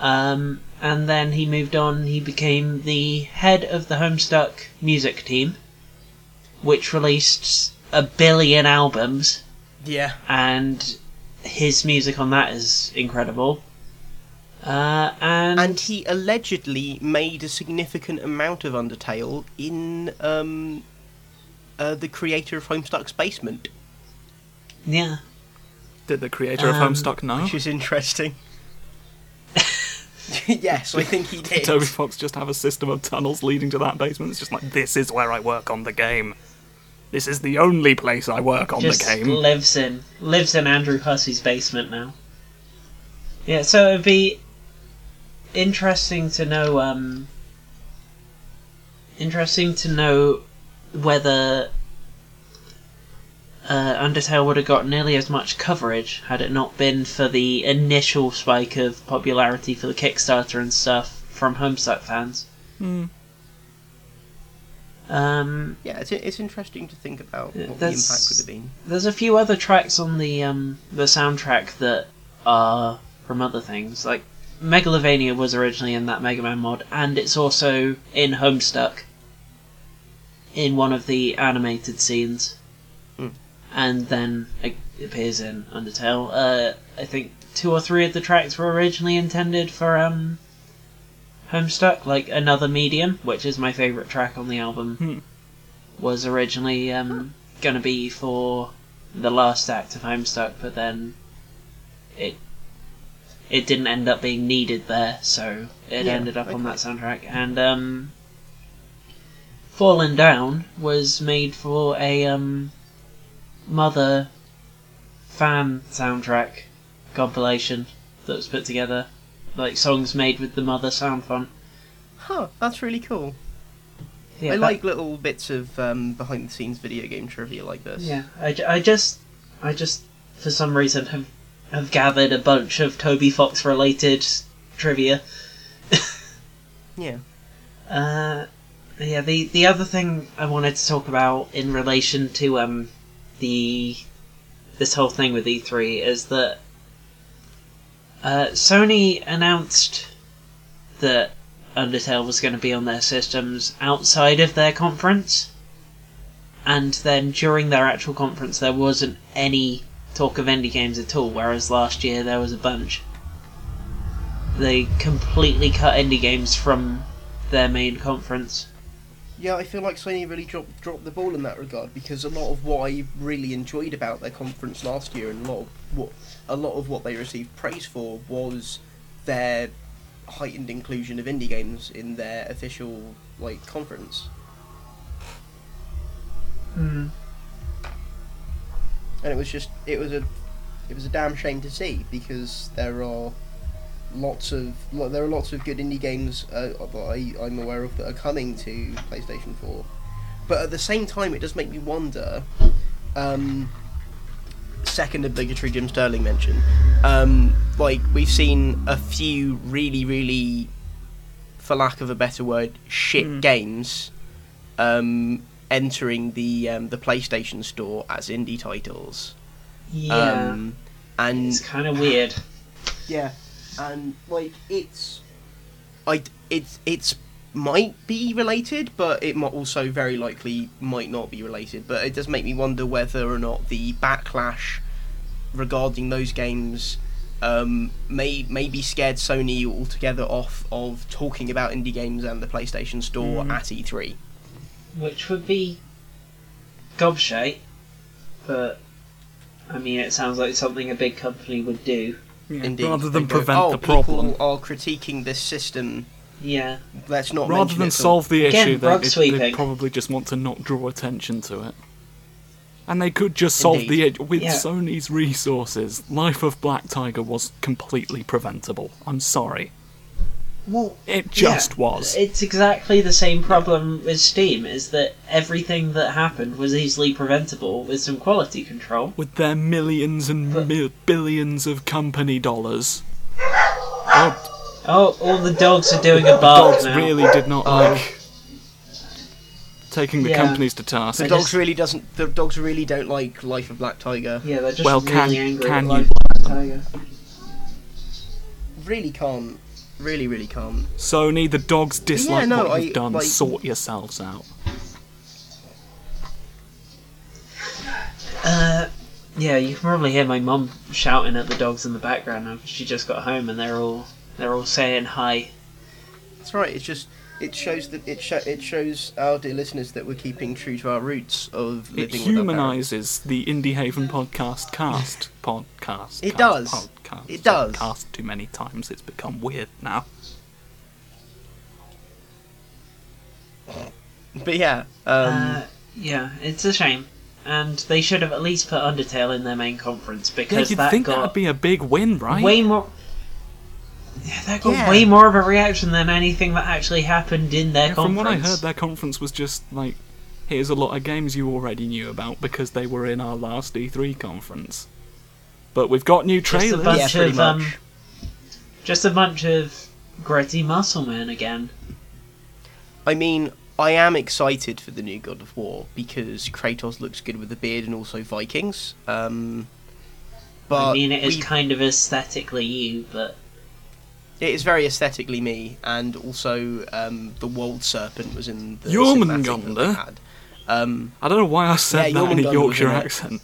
Um, and then he moved on. He became the head of the Homestuck music team, which released a billion albums Yeah. and his music on that is incredible. Uh, and, And he allegedly made a significant amount of Undertale in um uh, the creator of Homestuck's basement, yeah, Did the creator of Um, Homestuck know? which is interesting. *laughs* yes, I think he Did did. Toby Fox just have a system of tunnels leading to that basement? It's just like, this is where I work on the game. This is the only place I work on just the game. lives in lives in Andrew Hussie's basement now. Yeah, so it'd be interesting to know. Um, interesting to know whether uh, Undertale would have got nearly as much coverage had it not been for the initial spike of popularity for the Kickstarter and stuff from Homestuck fans. Hmm. Um, Yeah, it's, it's interesting to think about what the impact would have been. there's a few other tracks on the um, the soundtrack that are from other things. Like Megalovania was originally in that Mega Man mod, and it's also in Homestuck in one of the animated scenes, Mm. and then it appears in Undertale. Uh, I think two or three of the tracks were originally intended for um, Homestuck, like Another Medium, which is my favourite track on the album, Hmm. was originally um, going to be for the last act of Homestuck, but then it it didn't end up being needed there, so it Yeah, ended up on that soundtrack. And um, Fallen Down was made for a um, Mother fan soundtrack compilation that was put together, like songs made with the Mother sound font. Huh, that's really cool. Yeah, I that- like little bits of um, behind the scenes video game trivia like this. Yeah, I, I just, I just, for some reason, have have gathered a bunch of Toby Fox related trivia. *laughs* Yeah. Uh, yeah, the the other thing I wanted to talk about in relation to um the this whole thing with E3 is that uh, Sony announced that Undertale was going to be on their systems outside of their conference, and then during their actual conference there wasn't any talk of indie games at all, whereas last year there was a bunch. They completely cut indie games from their main conference. Yeah, I feel like Sony really dropped dropped the ball in that regard because a lot of what I really enjoyed about their conference last year and a lot of what a lot of what they received praise for was their heightened inclusion of indie games in their official like conference. Hmm. And it was just it was a it was a damn shame to see because there are lots of there are lots of good indie games uh, that I, I'm aware of that are coming to PlayStation 4. But at the same time, it does make me wonder. Um, second obligatory Jim Sterling mention. Um, like we've seen a few really, really, for lack of a better word, shit Hmm. games um, entering the um, the PlayStation Store as indie titles. Yeah, Um, and it's kind of weird. yeah, and like it's, I it's it's might be related, but it might also very likely might not be related. But it does make me wonder whether or not the backlash regarding those games um, may maybe scared Sony altogether off of talking about indie games and the PlayStation Store Mhm. at E E3. Which would be gobshite, but I mean, it sounds like something a big company would do. Yeah, Indeed. rather than go, prevent oh, the problem. People are critiquing this system. Yeah. Let's not Rather than solve the Again, issue, they, rug they- they probably just want to not draw attention to it. And they could just solve the issue with Yeah. Sony's resources. Life of Black Tiger was completely preventable. I'm sorry. Well, It just yeah, was. It's exactly the same problem with Steam. Is that everything that happened was easily preventable with some quality control. with their millions and But- mil- billions of company dollars. Oh, Oh, all the dogs are doing a the bark dogs now. really did not oh. like taking the Yeah. companies to task. The I dogs just- really doesn't. The dogs really don't like Life of Black Tiger. Yeah, they're just Well, really can- angry. can at you Life of Tiger. Really can't. Really, really can't. Sony, the dogs dislike no, what I- you've done. like- Sort yourselves out. Uh, yeah, you can probably hear my mum shouting at the dogs in the background now. 'cause She just got home and they're all they're all saying hi. That's right. It's just. It shows that it sho- it shows our dear listeners that we're keeping true to our roots of It living with our humanises the Indie Haven podcast cast. Podcast. It cast, does. Podcast. It does. Cast too many times. It's become weird now. But yeah. Um, uh, yeah, it's a shame. And they should have at least put Undertale in their main conference Yeah, because you'd that think got that'd be a big win, right? way more. Yeah, that got Yeah. way more of a reaction than anything that actually happened in their Yeah, from what I heard, their conference was just like, here's a lot of games you already knew about because they were in our last E3 conference. But we've got new Just a trailers. bunch Yeah, pretty of um, much. just a bunch of gritty muscle men again. I mean, I am excited for the new God of War because Kratos looks good with a beard and also Vikings. Um, but I mean, it is we- kind of aesthetically you, but it is very aesthetically me, and also um, the World Serpent was in the Jormungandr? cinematic that they had. Um, I don't know why I said Yeah, that in a Yorkshire accent.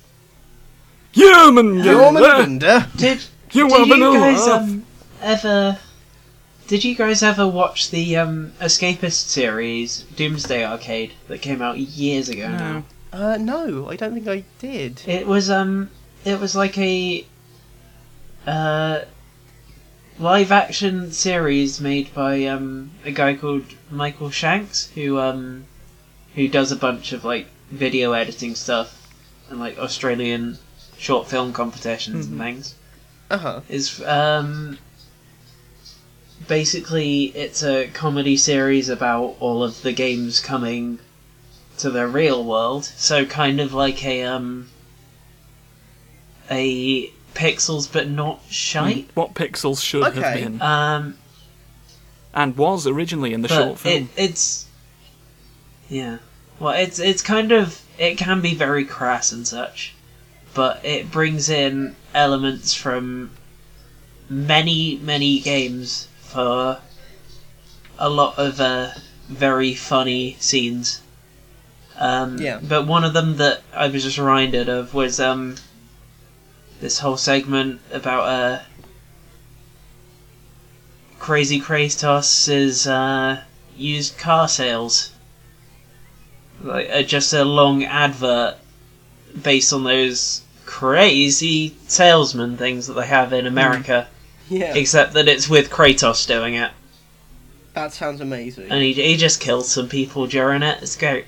Jormungandr! Jormungandr? did You did having you a guys um ever? Did you guys ever watch the um Escapist series Doomsday Arcade that came out years ago now? No. Uh, no, I don't think I did. It was um, it was like a uh, live action series made by um a guy called Michael Shanks who um who does a bunch of like video editing stuff and like Australian short film competitions and things. Uh huh. Is um basically it's a comedy series about all of the games coming to the real world. So kind of like a um a pixels but not shite. What Pixels should have been. Um and was originally in the but short film. It, it's yeah. Well, it's it's kind of it can be very crass and such, but it brings in elements from many many games for a lot of uh, very funny scenes. Um, Yeah. But one of them that I was just reminded of was um, this whole segment about uh, Crazy Kratos' uh, used car sales. Like uh, just a long advert based on those crazy salesman things that they have in America, Yeah, except that it's with Kratos doing it, that sounds amazing. and he he just kills some people during it. It's great.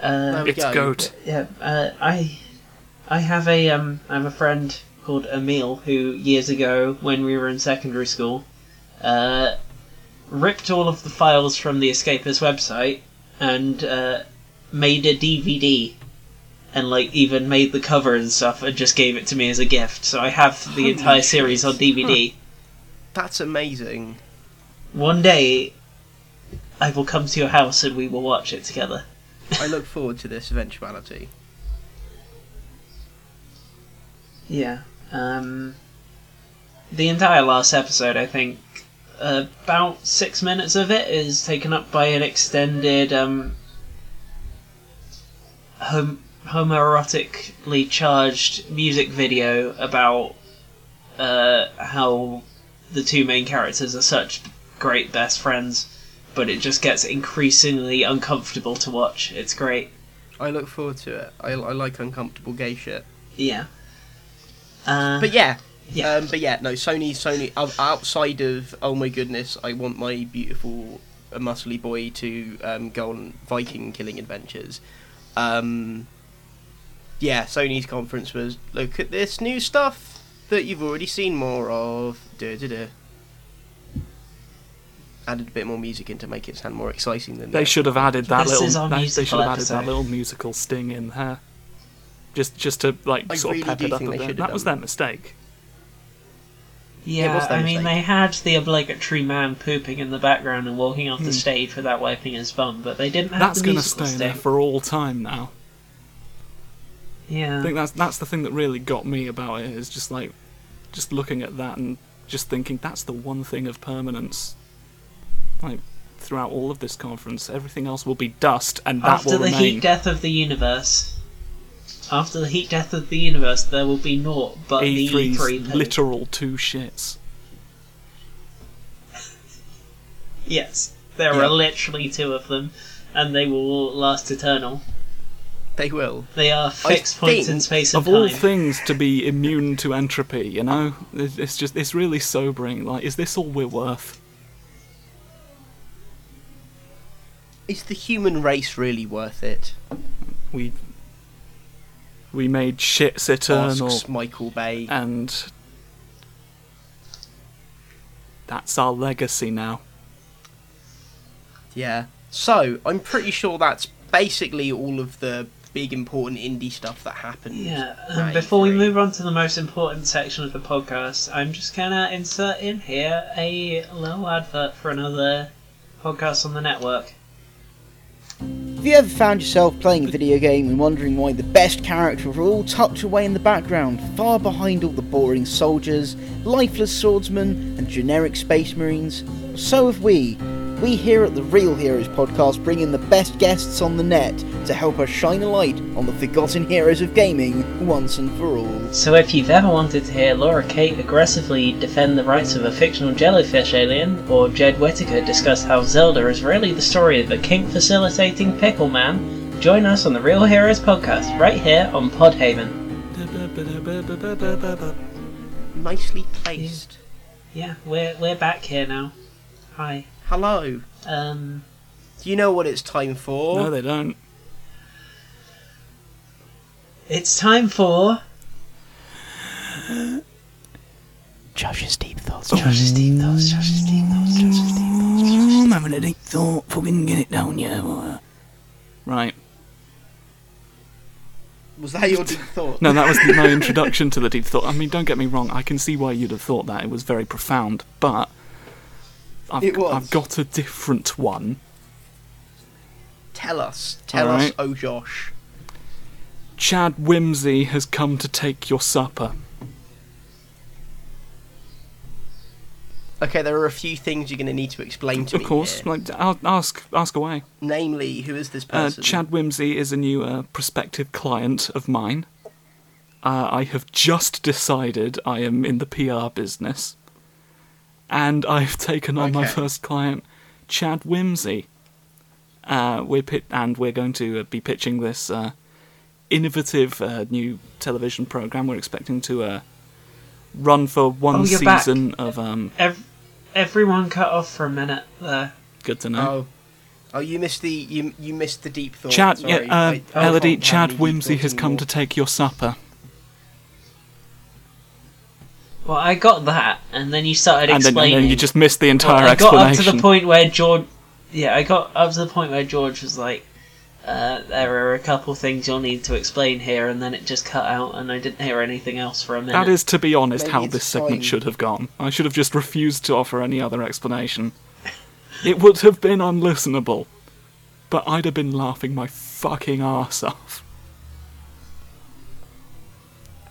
Uh, it's go. goat. yeah, uh, I I have a um I have a friend called Emil who years ago when we were in secondary school uh ripped all of the files from the Escapist website and uh, made a DVD and like even made the cover and stuff and just gave it to me as a gift. So I have the Holy entire shit. series on DVD. That's amazing. One day I will come to your house and we will watch it together. I look forward to this eventuality. *laughs* Yeah. Um, the entire last episode, I think, about six minutes of it is taken up by an extended, um, hom- homoerotically charged music video about uh, how the two main characters are such great best friends, but it just gets increasingly uncomfortable to watch. It's great. I look forward to it. I, I like uncomfortable gay shit. Yeah. Uh, But yeah, Yeah. Um, but yeah, no, Sony, Sony. Outside of oh my goodness, I want my beautiful, uh, muscly boy to um, go on Viking killing adventures. Um, yeah, Sony's conference was look at this new stuff that you've already seen more of. Duh, duh, duh. Added a bit more music in to make it sound more exciting than They should have added that This is little. our They, they should have added episode. that little musical sting in there, just just to like I sort really of pep it up think a bit. should have That was their mistake. Yeah, was their I mean, they had the obligatory man pooping in the background and walking off Hmm. the stage without wiping his bum, but they didn't have That's the going to musical stay there for all time now. Yeah, I think that's that's the thing that really got me about it is just like just looking at that and just thinking that's the one thing of permanence. Like throughout all of this conference, everything else will be dust, and that After will the remain. heat death of the universe, after the heat death of the universe, there will be naught but the E3's E3 poo. literal two shits. Yes, there Yeah. are literally two of them, and they will last eternal. They will. They are fixed points in space and Of all things to be immune to entropy, you know, it's it's just it's really sobering. Like, is this all we're worth? Is the human race really worth it? We we made shits eternal. Asks Michael Bay. and that's our legacy now. Yeah. So I'm pretty sure that's basically all of the big important indie stuff that happened. Yeah, at um, before we move on to the most important section of the podcast, I'm just gonna insert in here a little advert for another podcast on the network. Have you ever found yourself playing a video game and wondering why the best characters are all tucked away in the background, far behind all the boring soldiers, lifeless swordsmen, and generic space marines? So have we. We here at the Real Heroes podcast bring in the best guests on the net to help us shine a light on the forgotten heroes of gaming once and for all. So if you've ever wanted to hear Laura Kate aggressively defend the rights of a fictional jellyfish alien, or Jed Whittaker discuss how Zelda is really the story of a kink facilitating pickle man, join us on the Real Heroes podcast right here on Podhaven. nicely placed. Yeah, we're we're back here now. Hi. Hello. Um Do you know what it's time for? No, they don't. it's time for Josh's deep thoughts. Josh's deep thoughts, Josh's deep thoughts, Josh's deep thoughts. I'm having a deep thought. Fucking get it down, yeah. Right. Was that your deep thought? No, that was my *laughs* introduction to the deep thought. I mean, don't get me wrong. I can see why you'd have thought that. It was very profound, but I've, It was. I've got a different one. Tell us. Tell us, Alright. oh Josh. Chad Whimsy has come to take your supper. Okay, there are a few things you're going to need to explain to Of me. Of course, here. like I'll ask ask away. Namely, who is this Uh, person? Chad Whimsy is a new uh, prospective client of mine. Uh, I have just decided I am in the PR business, and I've taken on my first client, Chad Whimsy. Uh, we're pit- and we're going to uh, be pitching this uh, innovative uh, new television program. We're expecting to uh, run for one Oh, you're back. season of. Um, Ev- everyone cut off for a minute there. good to know. Oh. Oh, you missed the you you missed the deep thought. Chad, Sorry. yeah, uh, I- I Elodie, Chad Whimsy has come anymore. to take your supper. Well, I got that, and then you started And then, and then you just missed the Well, entire I got up explanation. to the point where George. Yeah, I got up to the point where George was like, uh, "There are a couple things you'll need to explain here," and then it just cut out, and I didn't hear anything else for a minute. That is, to be honest, Maybe how it's this segment should have gone. I should have just refused to offer any other explanation. It would have been unlistenable. But I'd have been laughing my fucking arse off.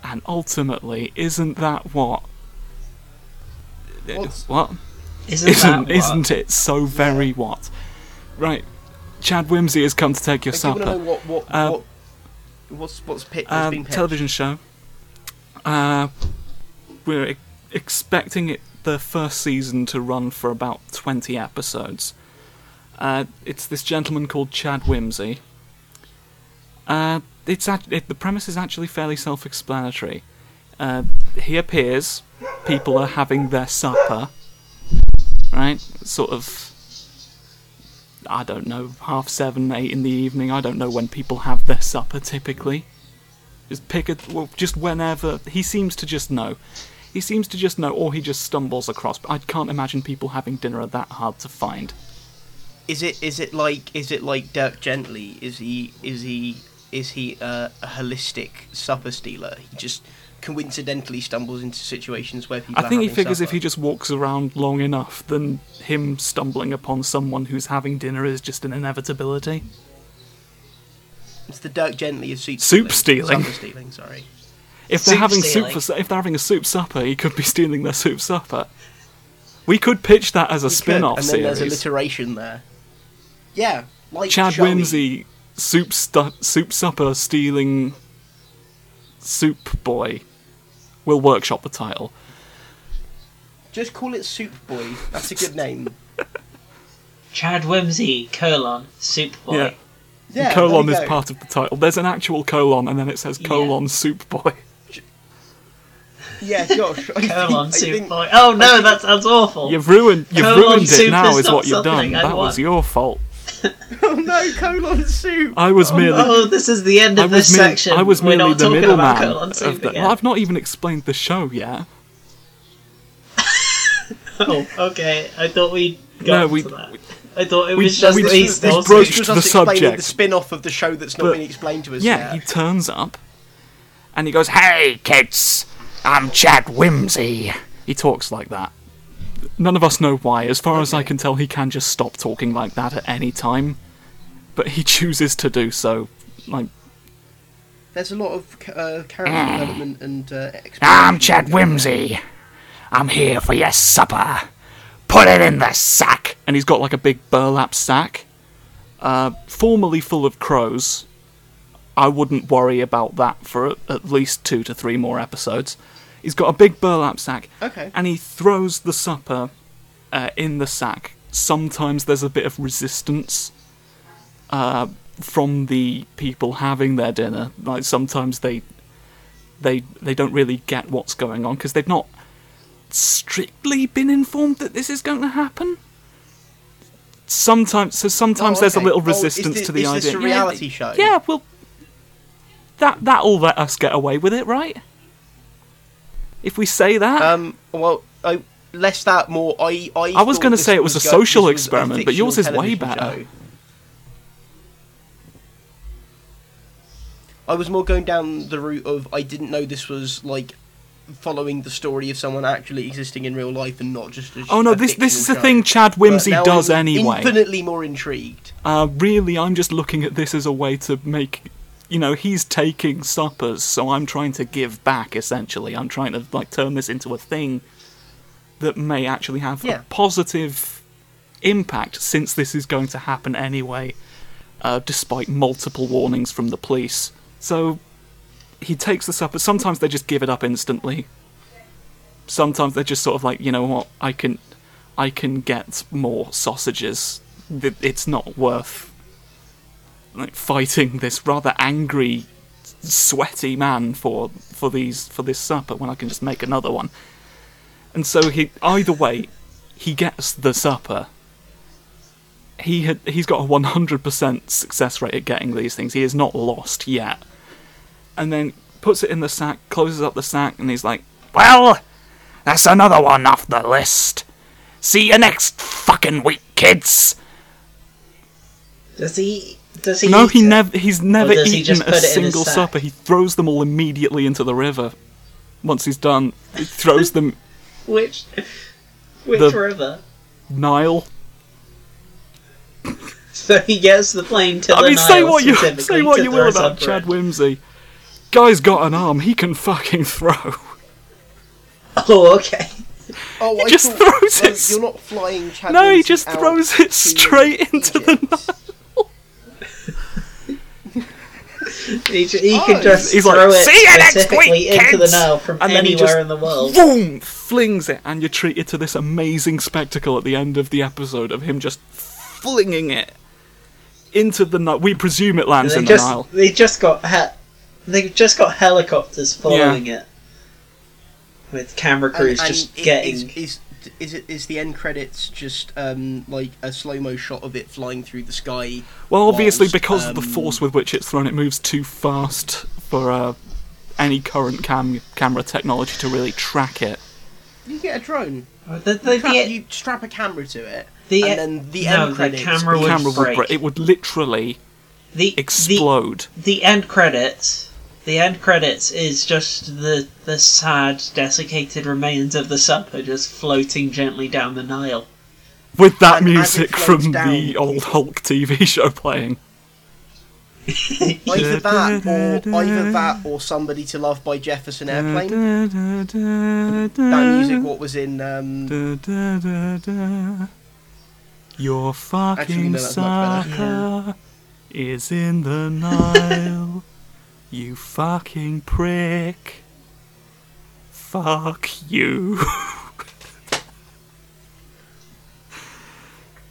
And ultimately, isn't that what? What's- What? isn't, Isn't, that what? isn't it so very what? Right. Chad Whimsy has come to take your I do want to know supper. what what, Uh, what what's what's, pit, what's Um, been pitched. television show. Uh, we're e- expecting it the first season to run for about twenty episodes. Uh, it's this gentleman called Chad Whimsy. Uh, it's it, the premise is actually fairly self-explanatory. Uh, he appears. People are having their supper. Right? Sort of. I don't know, half seven, eight in the evening. I don't know when people have their supper typically. Just pick a. Well, just whenever. He seems to just know. He seems to just know, or he just stumbles across. But I can't imagine people having dinner that hard to find. Is it is it like is it like Dirk Gently? Is he is he is he uh, a holistic supper stealer? He just coincidentally stumbles into situations where people. I are think he having figures if he just walks around long enough, then him stumbling upon someone who's having dinner is just an inevitability. It's the Dirk Gently of soup Soup stealing. Supper stealing. Sorry. If they're Soup having stealing. soup for, if they're having a soup supper, he could be stealing their soup supper. We could pitch that as a We spin-off and then there's alliteration there. Yeah, like Chad shall? Whimsy, soup stu- soup supper stealing soup boy. We'll workshop the title. Just call it Soup Boy. That's a good name. *laughs* Chad Whimsy, colon, Soup Boy. Yeah. Yeah, colon is go. part of the title. There's an actual colon, and then it says Yeah. colon soup boy. *laughs* Yeah, Josh. I Colon, think, Soup think- Boy. Oh no, that sounds awful. You've ruined. You've Colon ruined it now. is Is what you've done. something I That was your fault. *laughs* Oh no, colon soup. I was oh, merely. Oh, this is the end of was, this merely- section. I was We're merely not the middleman. of the- Well, I've not even explained the show yet. *laughs* Oh, okay. I thought we got No, to we- that. I thought it we- was just we- the we East broached Coast. broached This was the us explaining subject. the spin-off of the show that's not But- been explained to us Yeah, he turns up, and he goes, Hey, kids, I'm Chad Whimsy. He talks like that. None of us know why. As far as I can tell, he can just stop talking like that at any time. But he *laughs* chooses to do so. Like, There's a lot of uh, character development and uh, I'm Chad. Whimsy. I'm here for your supper. Put it in the sack. and he's got like a big burlap sack, uh, formerly full of crows. I wouldn't worry about that for at- at least two to three more episodes. He's got a big burlap sack, Okay. and he throws the supper uh, in the sack. Sometimes there's a bit of resistance uh, from the people having their dinner. Like sometimes they they they don't really get what's going on because they've not strictly been informed that this is going to happen. Sometimes, so sometimes Oh, there's a okay. little Oh, is resistance to the is idea. this a Yeah, reality th- show? Yeah, well, that that'll let us get away with it, right? If we say that, Um. Well, I, less that more. I. I, I was gonna say it was a social was a experiment, but yours is way better. show. I was more going down the route of I didn't know this was like following the story of someone actually existing in real life and not just a oh no, a this this is the thing. Chad Whimsy does I'm anyway. Infinitely more intrigued. Uh, really, I'm just looking at this as a way to make, you know, he's taking suppers, so I'm trying to give back. Essentially, I'm trying to like turn this into a thing that may actually have Yeah. a positive impact, since this is going to happen anyway, uh, despite multiple warnings from the police. So he takes the supper. Sometimes they just give it up instantly. Sometimes they're just sort of like, you know what, I can, I can get more sausages. It's not worth like fighting this rather angry, sweaty man for for these for this supper when I can just make another one. And so he either way, he gets the supper. He had he's got a 100% success rate at getting these things. He is not lost yet. And then puts it in the sack, closes up the sack, and he's like, Well, that's another one off the list. See you next fucking week, kids. Does he? Does he? No, eat he never. He's never does he eaten a put it in his single supper. He throws them all immediately into the river. Once he's done, he throws them *laughs* Which? Which The- river? Nile. *laughs* So he gets the plane to I the mean, Nile say what you say what you will about Chad in. Whimsy. Guy's got an arm. He can fucking *laughs* throw. Oh, okay. Oh, I just thought, throws well, it- You're not flying. Chad No, he just throws it straight into the Egypt. He, ju- he Oh, can just he's like, throw it "See you next specifically week, into the kids!" Nile from And then he anywhere just in the world. boom flings it, and you're treated to this amazing spectacle at the end of the episode of him just flinging it into the Nile. We presume it lands They in the just Nile. they just got he- they've just got helicopters following it. with camera crews and just i- getting. Is, is, is it is the end credits just um, like a slow mo shot of it flying through the sky? Well, obviously, whilst, because of the um, force with which it's thrown, it moves too fast for uh, any current cam- camera technology to really track it. You get a drone. the, the, Strap- the, you strap a camera to it, the, and then the no, end the credits. camera The would camera would break. break. It would literally the, the, explode. the end credits the end credits is just the the sad desiccated remains of the supper just floating gently down the Nile. with that and music from down, the old Hulk TV show playing. Either that, or either that, or "Somebody to Love" by Jefferson Airplane. That music, what was in? Um, Your fucking no, that's much better. sucker is in the Nile. You fucking prick. Fuck you.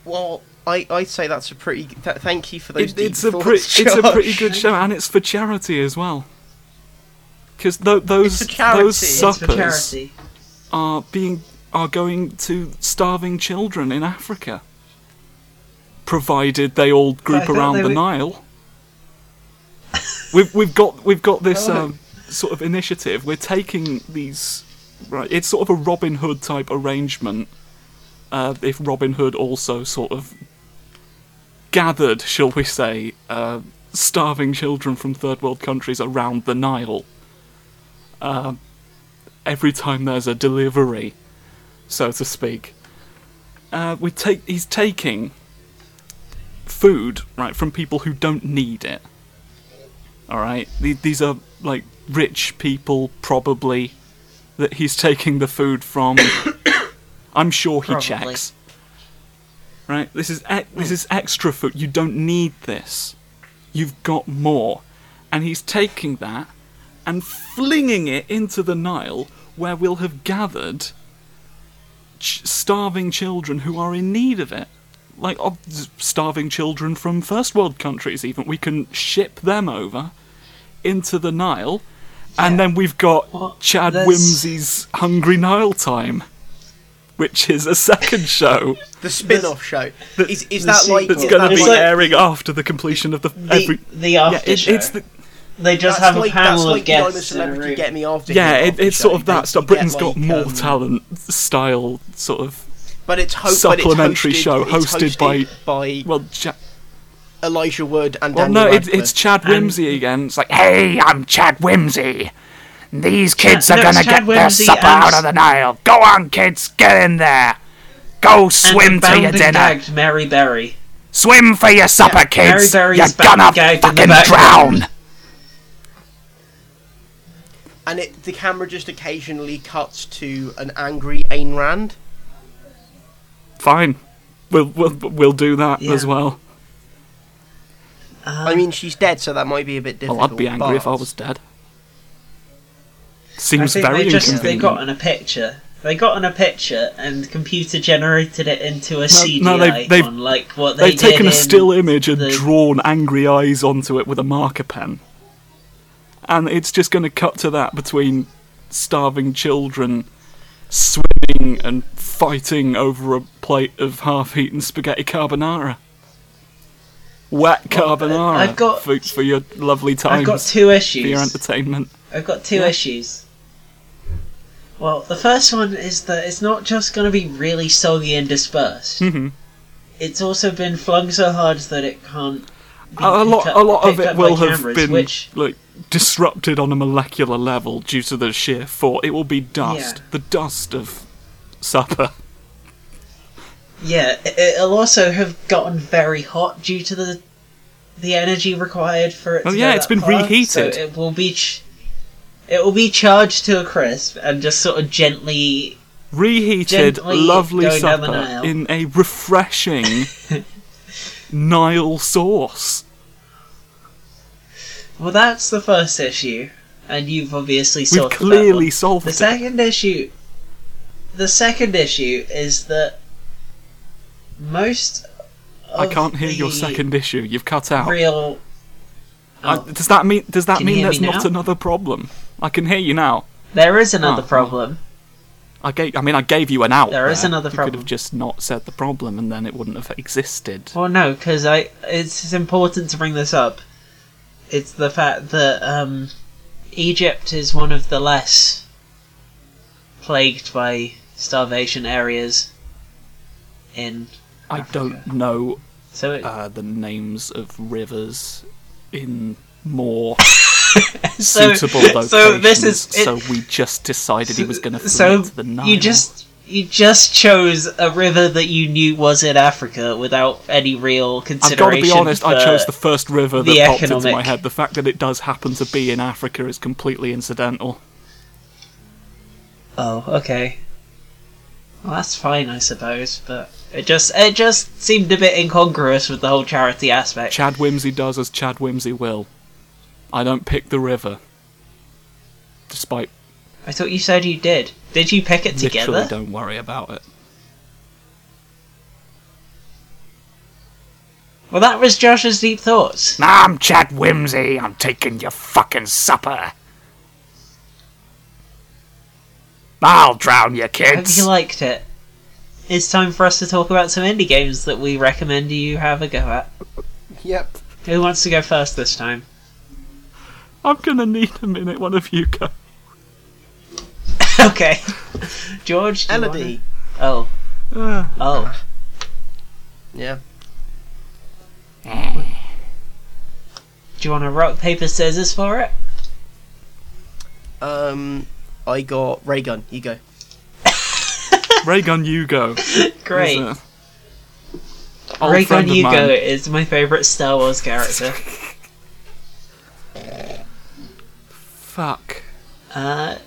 well, I I'd say that's a pretty. Th- thank you for those. It, deep it's a thoughts, pretty, it's a pretty good show, and it's for charity as well. Because th- those It's those It's It's for suppers are being are going to starving children in Africa, provided they all group thought around they the were- Nile. We've we've got we've got this um, sort of initiative. We're taking these right. It's sort of a Robin Hood type arrangement. Uh, if Robin Hood also sort of gathered, shall we say, uh, starving children from third world countries around the Nile. Uh, every time there's a delivery, so to speak, uh, we take he's taking food right from people who don't need it. All right, these are like rich people probably that he's taking the food from. *coughs* I'm sure he Probably. checks. Right, this is e- this is extra food. You don't need this. You've got more, and he's taking that and flinging it into the Nile, where we'll have gathered ch- starving children who are in need of it. Like of starving children from first world countries, even we can ship them over into the Nile, and then we've got Chad there's- Whimsy's Hungry Nile Time, which is a second show The spin-off show. Is, is that like? that's going to be like- airing after the completion of the, The, every. the Yeah, after it, show. it's the they just that's have like, a panel of like the guests in a celebrity. room. Get me after. yeah, it, after it's sort of that stuff. Britain's got more um, talent style sort of. But it's ho- supplementary but it's show it's hosted by- by Well, ja- Elijah Wood and well, Daniel no, it's, Radcliffe. it's Chad And- Whimsy again. It's like, Hey, I'm Chad Whimsy. These kids Chad- are no, gonna it's Chad get their supper and- out of the Nile. Go on, kids, get in there. Go swim the to your bound and dinner. gagged Mary Berry. Swim for your supper, kids. Mary You're gonna gagged in the fucking drown. and it, the camera just occasionally cuts to an angry Ayn Rand. Fine, we'll we'll we'll do that Yeah. as well. Uh, I mean, she's dead, so that might be a bit difficult. Well, I'd be angry if I was dead. I Seems think very they just they got in a picture. They got in a picture and computer generated it into a CGI no, they've- they've- like what they They've taken a still image and the- drawn angry eyes onto it with a marker pen. And it's just going to cut to that between starving children swimming and fighting over a plate of half eaten spaghetti carbonara. Wet uh, carbonara I've got- for, for your lovely time. I've got two issues. for your entertainment. I've got two Yeah. issues. Well, the first one is that it's not just going to be really soggy and dispersed. hmm It's also been flung so hard that it can't. Be A, lot, picked a lot of it up will have cameras, been Which, like disrupted on a molecular level due to the sheer force. It will be dust, Yeah. the dust of supper. Yeah, it- it'll also have gotten very hot due to the the energy required for it. Oh, yeah, it's been far, reheated. So it will be. Ch- it will be charged to a crisp and just sort of gently Reheated, Gently lovely going down the supper in a refreshing *laughs* Nile sauce. Well, that's the first issue, and you've obviously We've solved that clearly solved The it. second issue, the second issue is that most. I can't hear your second issue. You've cut out. Real. I- Oh, does that mean? Does that mean there's me not another problem? I can hear you now. there is another oh. problem. I gave. I mean, I gave you an out. There is another You could have just not said the problem, and then it wouldn't have existed. Well, no, because I it's, it's important to bring this up. It's the fact that um, Egypt is one of the less plagued by starvation areas in. I don't know So it, uh, the names of rivers in more *laughs* so, suitable locations. so this is it, so we just decided he was going to so the Nile. you just you just chose a river that you knew was in Africa without any real consideration. I've got to be honest. I chose the first river that the popped into my head. The fact that it does happen to be in Africa is completely incidental. Oh, okay. Well, that's fine, I suppose, but it just it just seemed a bit incongruous with the whole charity aspect. Chad Whimsy does as Chad Whimsy will. I don't pick the river, despite I thought you said you did. Did you pick it literally together? don't worry about it. Well, that was Josh's deep thoughts. I'm Chad Whimsy. I'm taking your fucking supper. I'll drown you, Hope kids. you liked it. It's time for us to talk about some indie games that we recommend you have a go at. Yep. Who wants to go first this time? I'm gonna need a minute. One of you go. *laughs* okay. George. do you Elodie. wanna- Oh. Ah. Oh. Yeah. Do you want to rock paper scissors for it? Um, I got ray gun. You go. Raygun, you go. *laughs* Great. Uh, friend of Yugo is my favourite Star Wars character. Fuck. uh,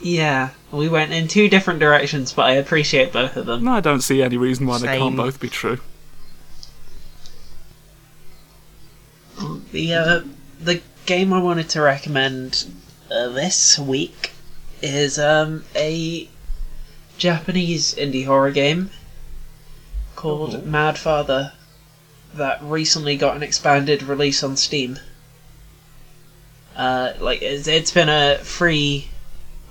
yeah, we went in two different directions, but I appreciate both of them. No, I don't see any reason why they can't both be true. The uh, the game I wanted to recommend uh, this week is um, a Japanese indie horror game called Mad Father that recently got an expanded release on Steam. Uh, like it's, it's been a free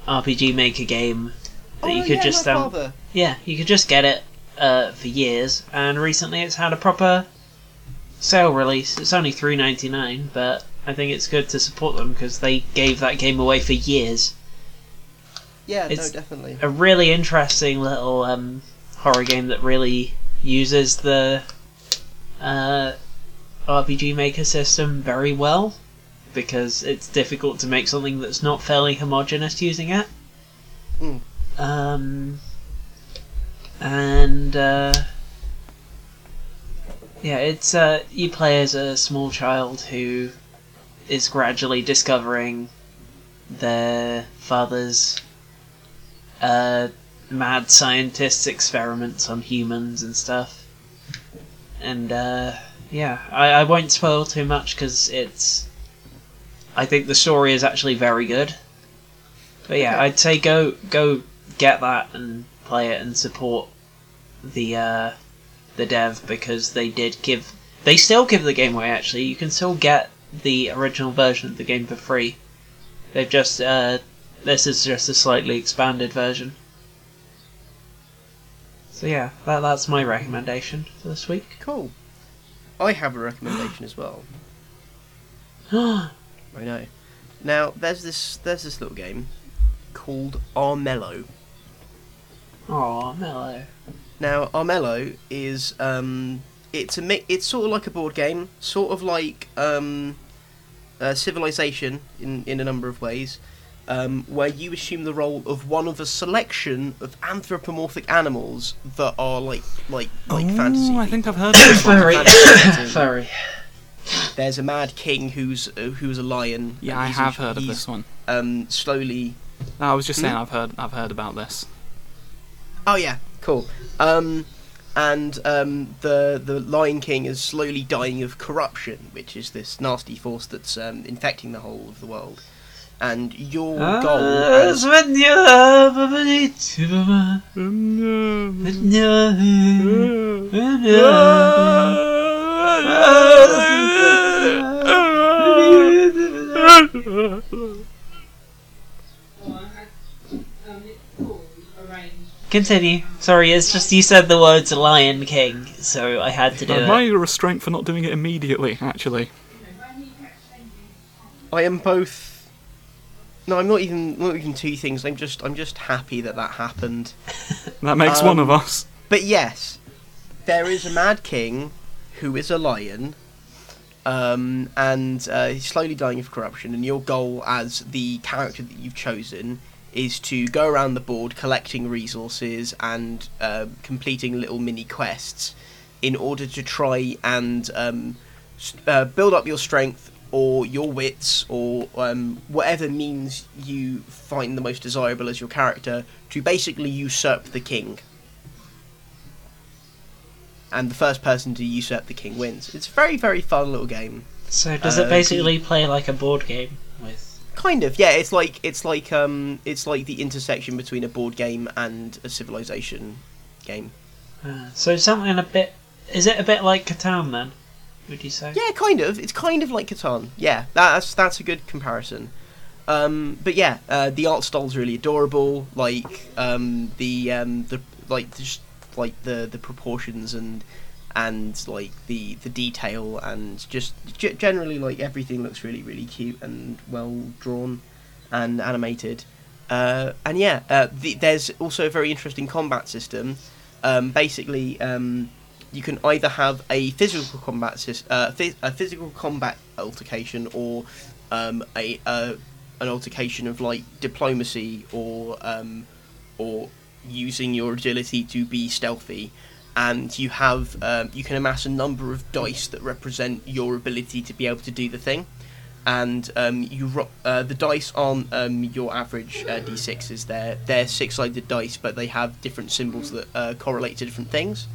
RPG Maker game that you could just um, yeah, you could just get it uh, for years, and recently it's had a proper sale release. It's only three ninety nine, but I think it's good to support them because they gave that game away for years. Yeah, It's- no, definitely. A really interesting little um, horror game that really uses the uh, RPG Maker system very well because it's difficult to make something that's not fairly homogenous using it. Mm. Um, and uh, yeah, it's uh, you play as a small child who is gradually discovering their father's uh, mad scientists' experiments on humans and stuff. And uh, yeah, I, I won't spoil too much because it's. I think the story is actually very good. But yeah, Okay. I'd say go go get that and play it and support the uh, the dev because they did give they still give the game away actually. You can still get the original version of the game for free. They've just uh, this is just a slightly expanded version. So yeah, that, that's my recommendation for this week. Cool. I have a recommendation as well. *gasps* I know. Now, there's this there's this little game called Armello. Mellow. Now, Armello is um, it's a mi- it's sort of like a board game, sort of like um, uh, Civilization in in a number of ways, um, where you assume the role of one of a selection of anthropomorphic animals that are like like like fantasy. Oh, I think I've heard of *coughs* this one. Furry. Furry. *coughs* There's a mad king who's uh, who's a lion. Yeah, I he's- have heard of this one. Um, slowly No, I was just saying Hmm? I've heard I've heard about this. Oh yeah, cool. Um, and um, the the Lion King is slowly dying of corruption, which is this nasty force that's um, infecting the whole of the world. And your Ah, goal, as, Continue. Sorry, it's just you said the words Lion King, so I had to do I it. admire your restraint for not doing it immediately, actually. I am both. No, I'm not even not even two things. I'm just I'm just happy that that happened. *laughs* That makes one of Um, us. But yes, there is a Mad King who is a lion, um, and uh, he's slowly dying of corruption. And your goal as the character that you've chosen is to go around the board collecting resources and uh, completing little mini quests in order to try and um, uh, build up your strength or your wits or um, whatever means you find the most desirable as your character to basically usurp the king and the first person to usurp the king wins. It's a very, very fun little game. So does Uh, it basically play like a board game with? Kind of, yeah. It's like it's like um, it's like the intersection between a board game and a civilization game. Uh, so something a bit. Is it a bit like Catan then? Would you say? Yeah, kind of. It's kind of like Catan. Yeah, that's that's a good comparison. Um, but yeah, uh, the art style's really adorable. Like um, the um, the like just like the the proportions and and like the the detail and just g- generally like everything looks really really cute and well drawn and animated. Uh, and yeah, uh, the, there's also a very interesting combat system. Um, basically, um, you can either have a physical combat uh, a physical combat altercation or um, a uh, an altercation of like diplomacy or um, or using your agility to be stealthy. And you have um, you can amass a number of dice that represent your ability to be able to do the thing. And um, you ro- uh, the dice aren't um, your average uh, d6s. They're they're six-sided dice, but they have different symbols that uh, correlate to different things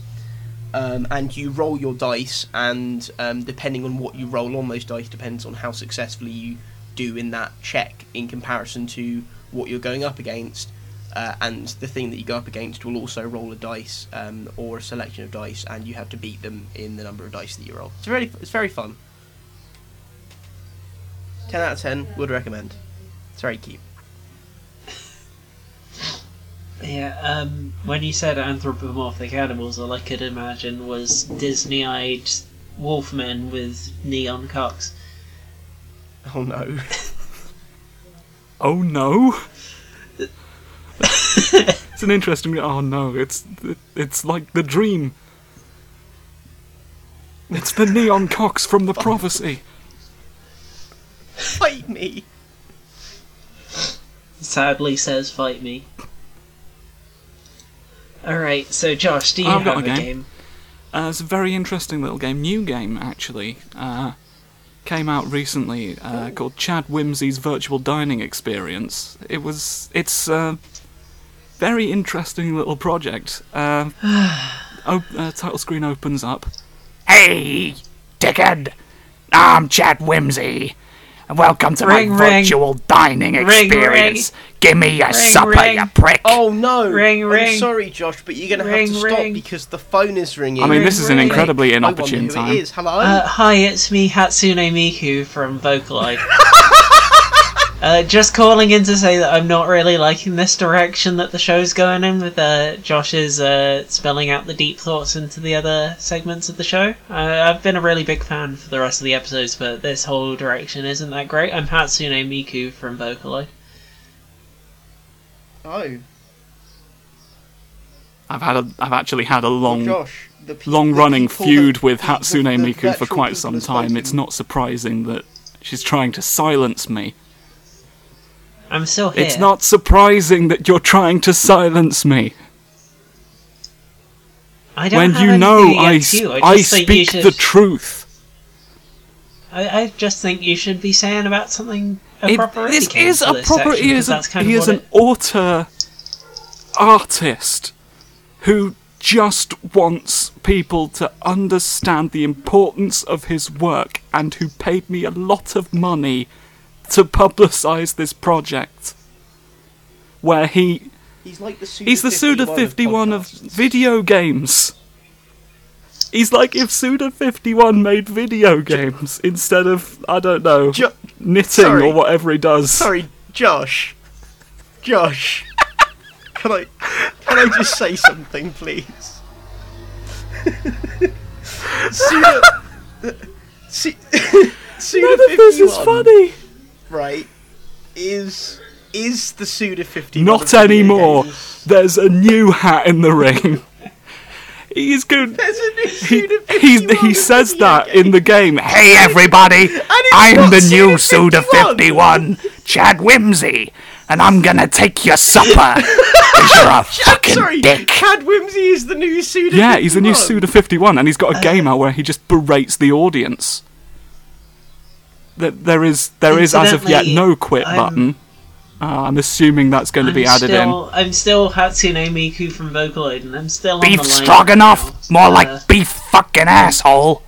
um, and you roll your dice, and um, depending on what you roll on those dice depends on how successfully you do in that check in comparison to what you're going up against. Uh, and the thing that you go up against will also roll a dice um, or a selection of dice, and you have to beat them in the number of dice that you roll. It's very, it's very fun. Ten out of ten, would recommend. It's very cute. Yeah. Um, when you said anthropomorphic animals, all I could imagine was Disney-eyed wolfmen with neon cocks. Oh no. *laughs* Oh no! it's an interesting. Oh no! It's it's like the dream. It's the neon cocks from the prophecy. Fight me! Sadly says, "Fight me." All right. So, Josh, do you I've got have a a game. game? Uh, it's a very interesting little game, new game actually. Uh, came out recently uh, called Chad Whimsy's Virtual Dining Experience. It was it's a very interesting little project. Uh, *sighs* op- uh, title screen opens up. Hey, dickhead! I'm Chad Whimsy, and welcome to Ring, my ring. virtual dining Ring, experience. Give me a Ring, supper, ring. you prick! Oh no! Ring, I'm ring. sorry, Josh, but you're gonna have to stop ring. because the phone is ringing. I mean, this is an ring. incredibly I inopportune who time. it is. Hello. Uh, hi, it's me, Hatsune Miku from Vocaloid. *laughs* uh, just calling in to say that I'm not really liking this direction that the show's going in with uh, Josh's uh, spelling out the deep thoughts into the other segments of the show. I've been a really big fan for the rest of the episodes, but this whole direction isn't that great. I'm Hatsune Miku from Vocaloid. oh, I've had a, I've actually had a long Josh. The pe- long-running the people feud that- with Hatsune the- the Miku for quite some time. supposed It's not surprising that she's trying to silence me. I'm still here. It's not surprising that you're trying to silence me. I don't when have you know I, you. I, I just think you speak should, the truth. I, I just think you should be saying about something a It- this is a this proper. section, He is, a, he is an author artist who just wants people to understand the importance of his work and who paid me a lot of money to publicize this project. Where he He's like the Suda He's the Suda 51 of podcasts. video games. He's like if Suda 51 made video games instead of, I don't know, Jo- knitting sorry. or whatever he does. Sorry, Josh. Josh. Can I? Can I just say something, please? *laughs* Suda, *laughs* Su- Suda None of this is funny. Right? Is is the Suda 51 Not anymore. There's a new hat in the ring. *laughs* He's good. There's a new He, Suda 51 he, he says that games. in the game. Hey everybody, I'm the new Suda Suda 51, Chad Whimsy, and I'm gonna take your supper. *laughs* you're a fucking Sorry, dick. Chad Whimsy is the new Suda Yeah, he's the new Suda 51, and he's got a game out where he just berates the audience. There, there is, there is as of yet no quit I'm- button. Uh, I'm assuming that's going to be I'm added still, I'm still Hatsune Miku from Vocaloid, and I'm still on Beef strong stroganoff, now. more Uh, like beef fucking asshole.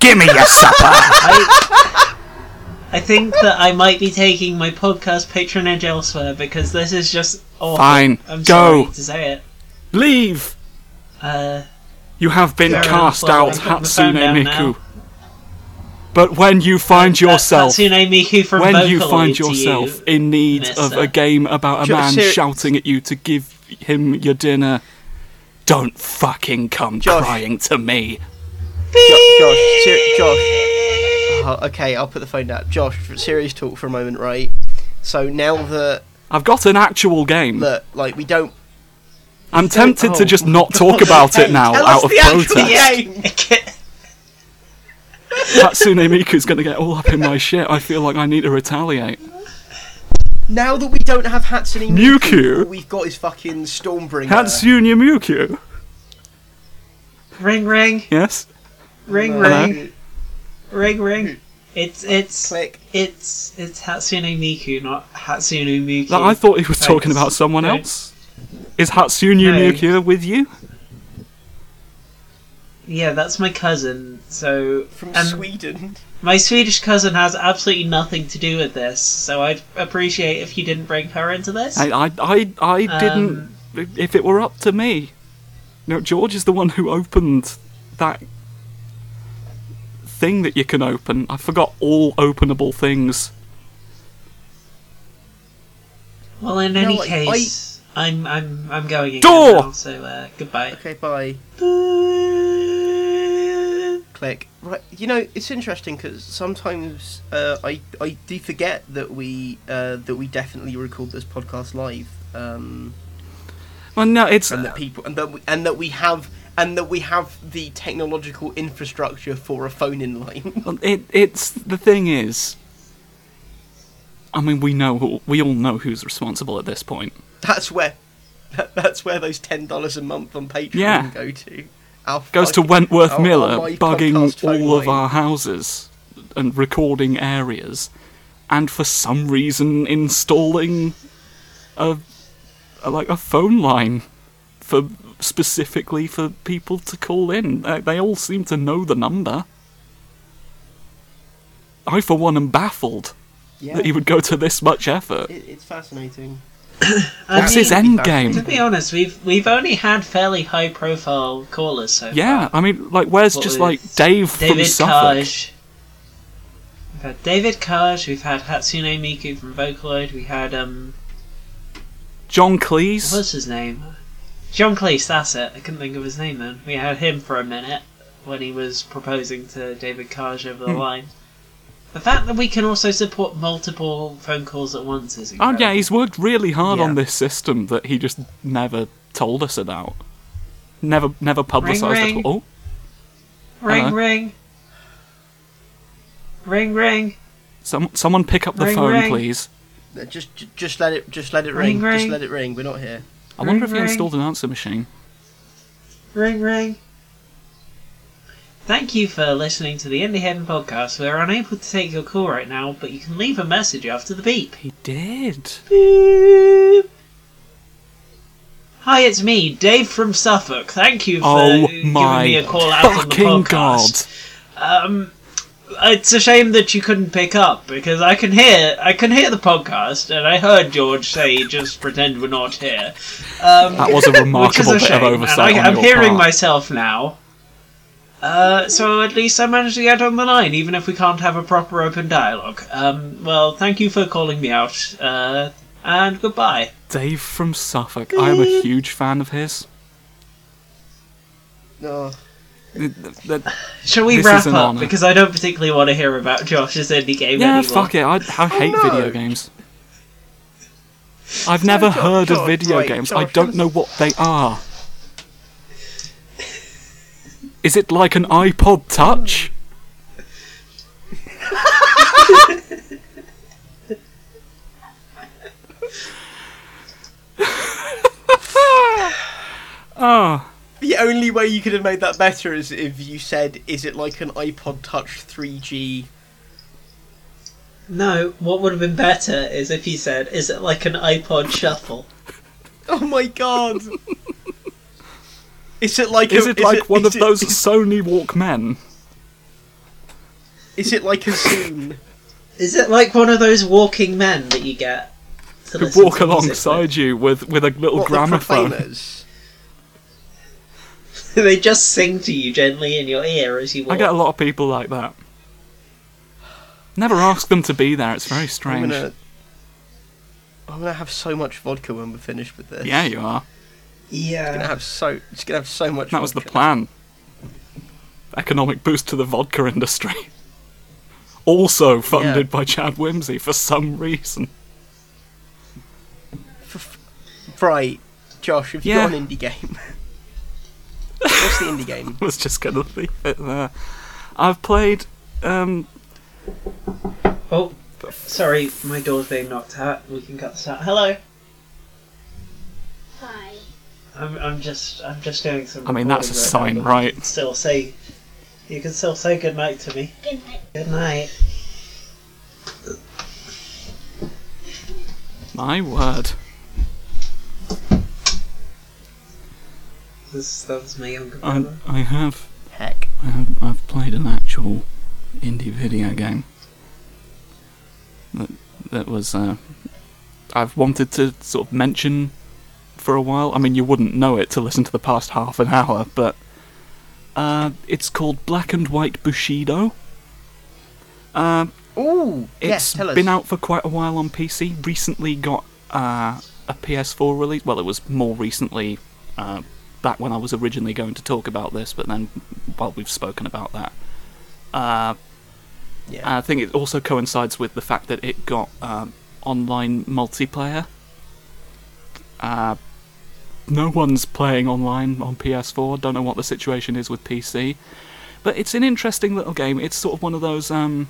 Give me your supper. *laughs* I, I think that I might be taking my podcast patronage elsewhere because this is just awful. Fine, I'm go. to say it. Leave. Uh, You have been enough, cast well, out, I'm putting the phone Hatsune Miku. now. But when you find that yourself, Hatsune Miku from when you find yourself you, in need of a game about a man ser- shouting at you to give him your dinner, don't fucking come Josh. crying to me. Jo- Josh, ser- Josh. Oh, okay, I'll put the phone down. Josh, for serious talk for a moment, right? So now that I've got an actual game. that like we don't I'm tempted oh to just not talk about it *laughs* now tell out us of the actual protest. *laughs* game. Hatsune Miku's going to get all up in my shit. I feel like I need to retaliate. Now that we don't have Hatsune Miku, Mewtwo? all we've got is fucking Stormbringer. Hatsune Miku. ring ring Yes. ring Hello? ring ring ring. It's it's Click. it's it's Hatsune Miku, not Hatsune Miku. Like, I thought he was talking about someone else. Is Hatsune No. Miku with you? Yeah, that's my cousin. So From and Sweden. my Swedish cousin has absolutely nothing to do with this. So I'd appreciate if you didn't bring her into this. I, I, I, I Um, didn't. If it were up to me, no. George is the one who opened that thing that you can open. I forgot all openable things. well, in No, any I- case, I... am I'm I'm going again Door! now, so uh, goodbye. Okay, bye. bye. Click. Right, you know it's interesting because sometimes uh, I I do forget that we uh, that we definitely record this podcast live, um, Well, no, it's and that people and that we, and that we have and that we have the technological infrastructure for a phone in line. *laughs* Well, It, it's the thing is. I mean, we know we all know who's responsible at this point. that's where *laughs* that's where those ten dollars a month on Patreon Yeah. go to. Our Goes to Wentworth our- our Miller, live bugging all of line. our houses and recording areas, and for some reason installing a, a like a phone line for specifically for people to call in. Uh, they all seem to know the number. I, for one, am baffled Yeah, that he would go to this much effort. it, it's fascinating. Mean, his end game. To be honest, we've we've only had fairly high profile callers so Yeah, far. I mean, like, where's What just like Dave from David Suffolk? Kaj. We've had David Kaj. We've had Hatsune Miku from Vocaloid. We had um, John Cleese. what's his name? John Cleese. That's it. I couldn't think of his name then. We had him for a minute when he was proposing to David Kaj over the Hmm. line. The fact that we can also support multiple phone calls at once is Oh yeah, he's worked really hard Yeah. on this system that he just never told us about. Never, never publicised ring. at all. ring Hello. ring. Ring ring. Some, someone pick up the Ring, phone, ring. please. Uh, Just, just let it, just let it Ring, ring. Just let it ring. We're not here. I wonder Ring, if he installed an answer machine. Ring ring. Thank you for listening to the Indie Heaven podcast. We're unable to take your call right now, but you can leave a message after the beep. He did. Beep. Hi, it's me, Dave from Suffolk. Thank you for Oh giving me a call out on the fucking god! podcast. Um, it's a shame that you couldn't pick up because I can hear I can hear the podcast, and I heard George say, "Just pretend we're not here." Um, That was a *laughs* remarkable a bit shame. of oversight I, your hearing part. myself now. Uh, so at least I managed to get on the line, even if we can't have a proper open dialogue. Um, well, thank you for calling me out. Uh, and goodbye. Dave from Suffolk. I am a huge fan of his. No. Th- th- Shall we This wrap up? honour. Because I don't particularly want to hear about Josh's indie game Yeah, anymore. fuck it. I, I hate no. video games. I've never Jo- heard Jo- of video right, games. I Josh, don't know what they are. Is it like an iPod Touch? oh, *laughs* The only way you could have made that better is if you said, "Is it like an iPod Touch 3G?" No, what would have been better is if you said, "Is it like an iPod Shuffle?" *laughs* Oh my god! Is it like? is a, it like one of it- those Sony Walkmen? Is it like a Zune? Is it like one of those walking men that you get to Who walk to alongside you with, with a little What, gramophone? Proclaimers? *laughs* they just sing to you gently in your ear as you walk. I get a lot of people like that. Never ask them to be there. It's very I'm strange. gonna. I'm gonna have so much vodka when we're finished with this. Yeah, you are. It's gonna Yeah. have so. It's gonna have so much. That was the plan. Economic boost to the vodka industry. *laughs* Also funded Yeah. by Chad Whimsy for some reason. Right, Josh. Have you Yeah. got an indie game? *laughs* What's the indie game? *laughs* I was just gonna leave it there. I've played. Um, Oh, sorry, my door's being knocked out. We can cut this out. Hello. Hi. I'm, I'm just I'm just doing some. I mean, that's a recording sign, now, but right? You can still say, you can still say good night to me. Good night. Good night. my word. This that was my younger I, brother. I have. Heck. I have. I've played an actual indie video game. That that was. Uh, I've wanted to sort of mention for a while. I mean, you wouldn't know it to listen to the past half an hour, but uh, it's called Black and White Bushido. Uh, Ooh. it's yes. Tell us. been out for quite a while on PC. Recently got uh, a PS4 release. Well, it was more recently uh, back when I was originally going to talk about this, but then, well, we've spoken about that. Uh, Yeah. I think it also coincides with the fact that it got um, online multiplayer. Uh, no one's playing online on PS4. Don't know what the situation is with PC, but it's an interesting little game. It's sort of one of those um,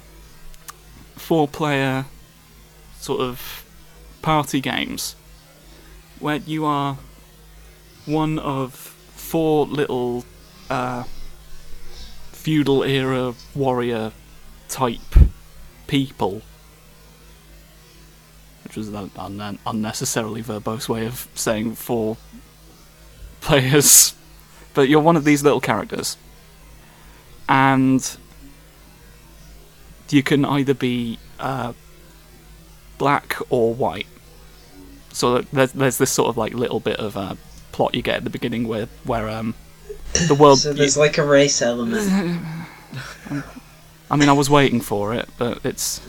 four-player sort of party games where you are one of four little uh, feudal era warrior type people. Which was an unnecessarily verbose way of saying four players. But you're one of these little characters. And you can either be uh, black or white. So there's, there's this sort of like little bit of uh, plot you get at the beginning where, where um, *laughs* the world. So there's like a race element. I mean, I was waiting for it, but it's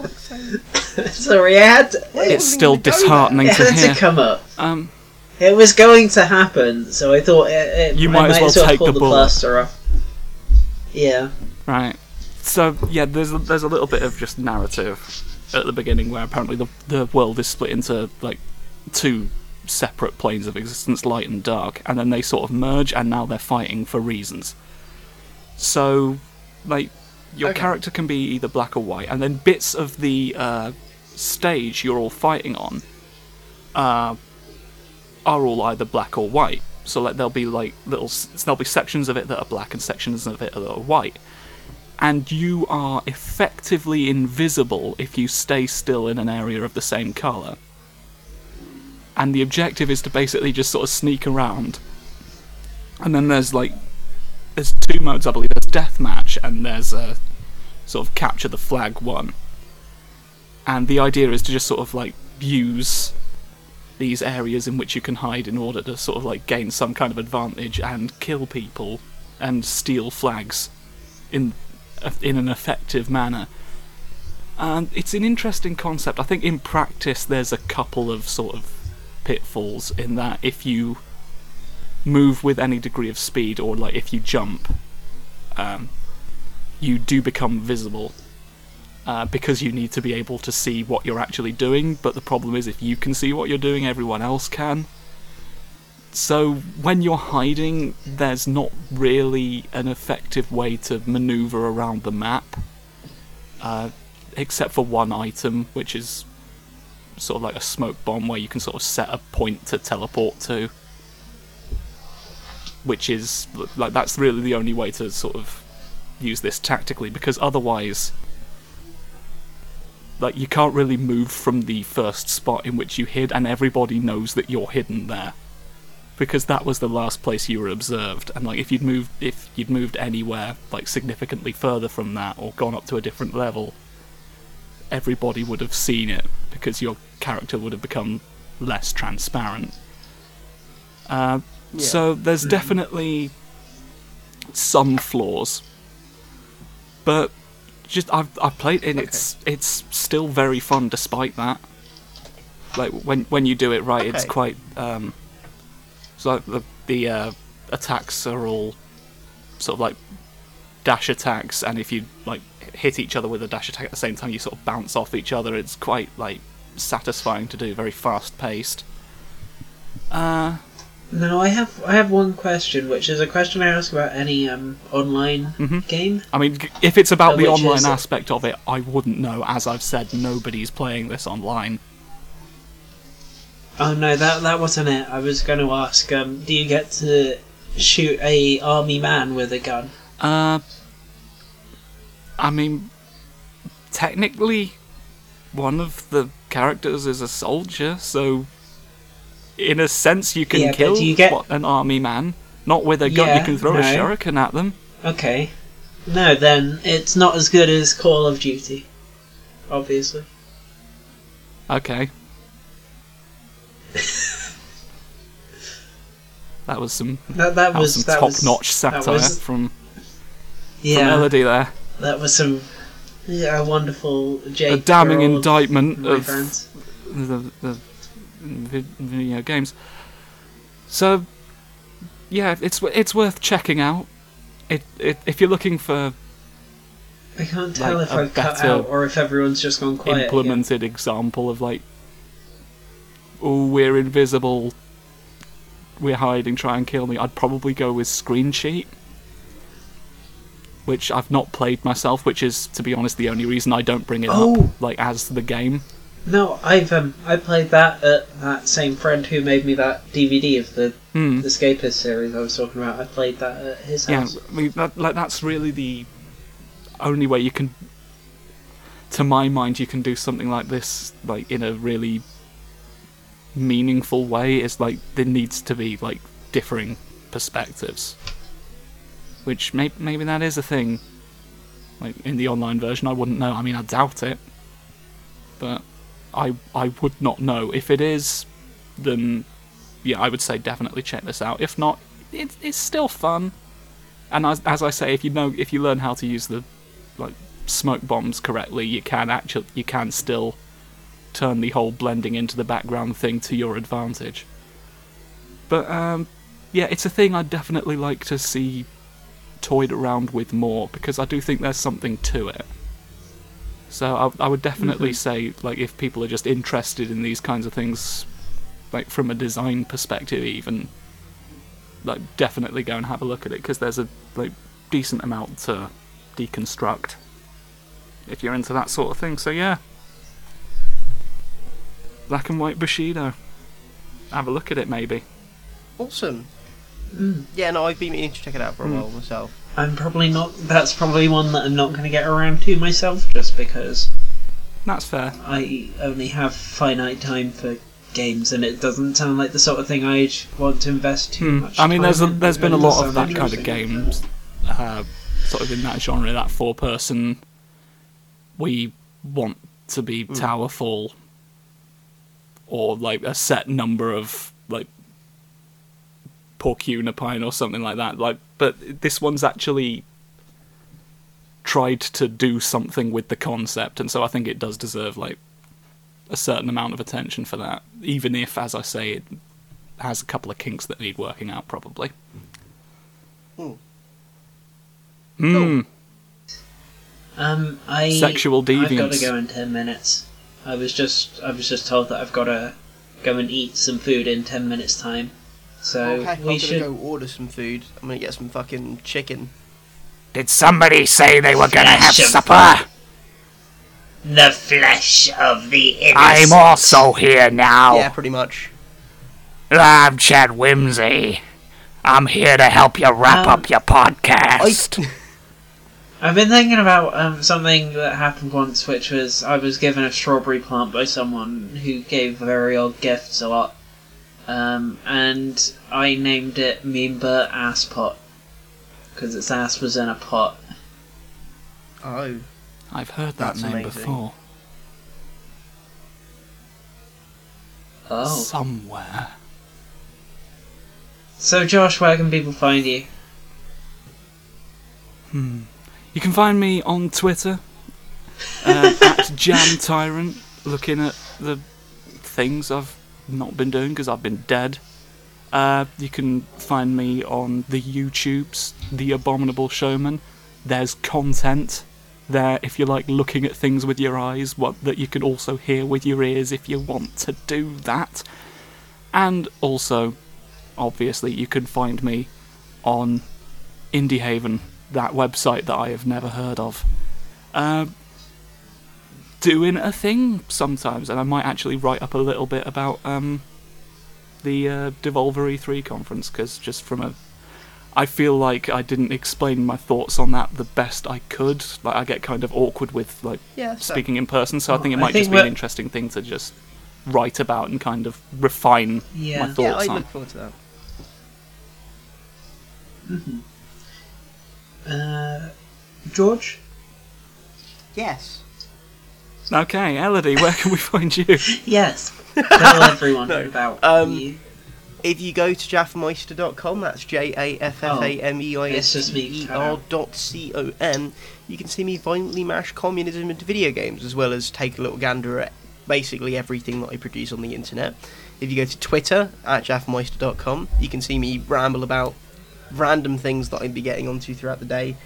*laughs* Sorry, I had to, it's still even go there. disheartening it to had hear. to come up. Um, It was going to happen, so I thought it, it, You I might as well take pull the the plaster off. Yeah. right. So yeah, there's a, there's a little bit of just narrative at the beginning where apparently the the world is split into like two separate planes of existence, light and dark, and then they sort of merge, and now they're fighting for reasons. So, like, your Okay. character can be either black or white, and then bits of the uh, stage you're all fighting on uh, are all either black or white. So, like, there'll be like little, there'll be sections of it that are black and sections of it that are white. And you are effectively invisible if you stay still in an area of the same colour. And the objective is to basically just sort of sneak around. And then there's like there's two modes, I believe. There's deathmatch and there's a sort of capture the flag one. And the idea is to just sort of like use these areas in which you can hide in order to sort of like gain some kind of advantage and kill people and steal flags in in an effective manner. And it's an interesting concept. I think in practice there's a couple of sort of pitfalls in that if you move with any degree of speed or like if you jump, um, you do become visible uh, because you need to be able to see what you're actually doing. But the problem is if you can see what you're doing, everyone else can. So when you're hiding, there's not really an effective way to maneuver around the map, uh, except for one item, which is sort of like a smoke bomb where you can sort of set a point to teleport to. Which is like that's really the only way to sort of use this tactically because otherwise like you can't really move from the first spot in which you hid and everybody knows that you're hidden there. Because that was the last place you were observed and like if you'd moved if you'd moved anywhere like significantly further from that or gone up to a different level everybody would have seen it because your character would have become less transparent. Uh, so there's definitely some flaws but just I've I've played it and it's it's still very fun despite that like when when you do it right it's quite um so like the the uh, attacks are all sort of like dash attacks, and if you like hit each other with a dash attack at the same time, you sort of bounce off each other. It's quite like satisfying to do, very fast paced. Uh, Now I have I have one question, which is a question I ask about any um, online Mhm. game. I mean, if it's about Uh, the online is- aspect of it, I wouldn't know. As I've said, nobody's playing this online. Oh no, that that wasn't it. I was going to ask, um, do you get to shoot a army man with a gun? Uh, I mean, technically, one of the characters is a soldier, so in a sense, you can Yeah, kill you get- what- an army man. Not with a gun. Yeah, you can throw a shuriken at them. Okay. No, then it's not as good as Call of Duty. Obviously. Okay. *laughs* that was some That that that was was some top-notch satire was- from, from yeah. Melody there. That was some yeah, wonderful Jake a damning for all of indictment of friends. the, the video games. So, yeah, it's it's worth checking out. It, it if you're looking for I can't tell like if I've cut out or if everyone's just gone quiet. again. implemented example of like, oh, we're invisible, we're hiding, try and kill me, I'd probably go with Screencheat. Which I've not played myself, which is, to be honest, the only reason I don't bring it Oh. up, like as the game. No, I've um I played that at that same friend who made me that DVD of the the Escapist series I was talking about. I played that at his Yeah, house. I mean, that, like that's really the only way you can, to my mind, you can do something like this, like in a really meaningful way. Is like there needs to be like differing perspectives, which may, maybe that is a thing. Like in the online version, I wouldn't know. I mean, I doubt it, but I I would not know if it is. Then yeah, I would say definitely check this out. If not, it, it's still fun. And as, as I say, if you know, if you learn how to use the like smoke bombs correctly, you can actually, you can still turn the whole blending into the background thing to your advantage. But um, yeah, it's a thing I'd definitely like to see toyed around with more because I do think there's something to it. So I, I would definitely say, like, if people are just interested in these kinds of things, like from a design perspective, even like definitely go and have a look at it because there's a like decent amount to deconstruct if you're into that sort of thing. So yeah, black and white Bushido. Have a look at it, maybe. Awesome. Mm. Yeah, no, I've been meaning to check it out for a Mm. while myself. I'm probably not. That's probably one that I'm not going to get around to myself, just because That's fair. I only have finite time for games, and it doesn't sound like the sort of thing I'd want to invest too Hmm. much. I mean, there's a, there's been a lot of that kind of games, uh, sort of in that genre, that four person. We want to be Towerfall, or like a set number of like porcunipine or something like that. Like, but this one's actually tried to do something with the concept, and so I think it does deserve like a certain amount of attention for that, even if, as I say, it has a couple of kinks that need working out, probably. Hmm. Hmm. Um, I Sexual deviance. I've got to go in ten minutes. I was just I was just told that I've got to go and eat some food in ten minutes time. So okay, I'm we gonna should. go order some food. I'm gonna get some fucking chicken. Did somebody say they were gonna have Flesh of- supper? The flesh of the innocent. I'm also here now. Yeah, pretty much. I'm Chad Whimsy. I'm here to help you wrap Um, up your podcast. *laughs* I've been thinking about um, something that happened once, which was I was given a strawberry plant by someone who gave very odd gifts a lot, um, and I named it Meanbert Ass Pot because its ass was in a pot. Oh, I've heard that That's name amazing. before. Oh, Somewhere. so Josh, where can people find you? Hmm. You can find me on Twitter uh, *laughs* at Jam Tyrant, looking at the things I've not been doing because I've been dead. Uh, you can find me on the YouTubes, The Abominable Showman. There's content there if you like looking at things with your eyes, what that you can also hear with your ears if you want to do that. And also, obviously, you can find me on Indie Haven, that website that I have never heard of. Uh, doing a thing sometimes, and I might actually write up a little bit about um, the uh, Devolver E3 conference, because just from a. I feel like I didn't explain my thoughts on that the best I could. Like I get kind of awkward with like yeah. So, speaking in person, so I think it might think just be an interesting thing to just write about and kind of refine Yeah. my yeah, thoughts I on. look forward to that. Uh, George? Yes. Okay, Elodie, where can we find you? *laughs* Yes. Tell *laughs* everyone No. about Um, you. If you go to jaffameister.com, that's J A F F A M E I it's S just T me E cut R out. dot C O M, you can see me violently mash communism into video games, as well as take a little gander at basically everything that I produce on the internet. If you go to Twitter at jaffameister.com, you can see me ramble about random things that I'd be getting onto throughout the day,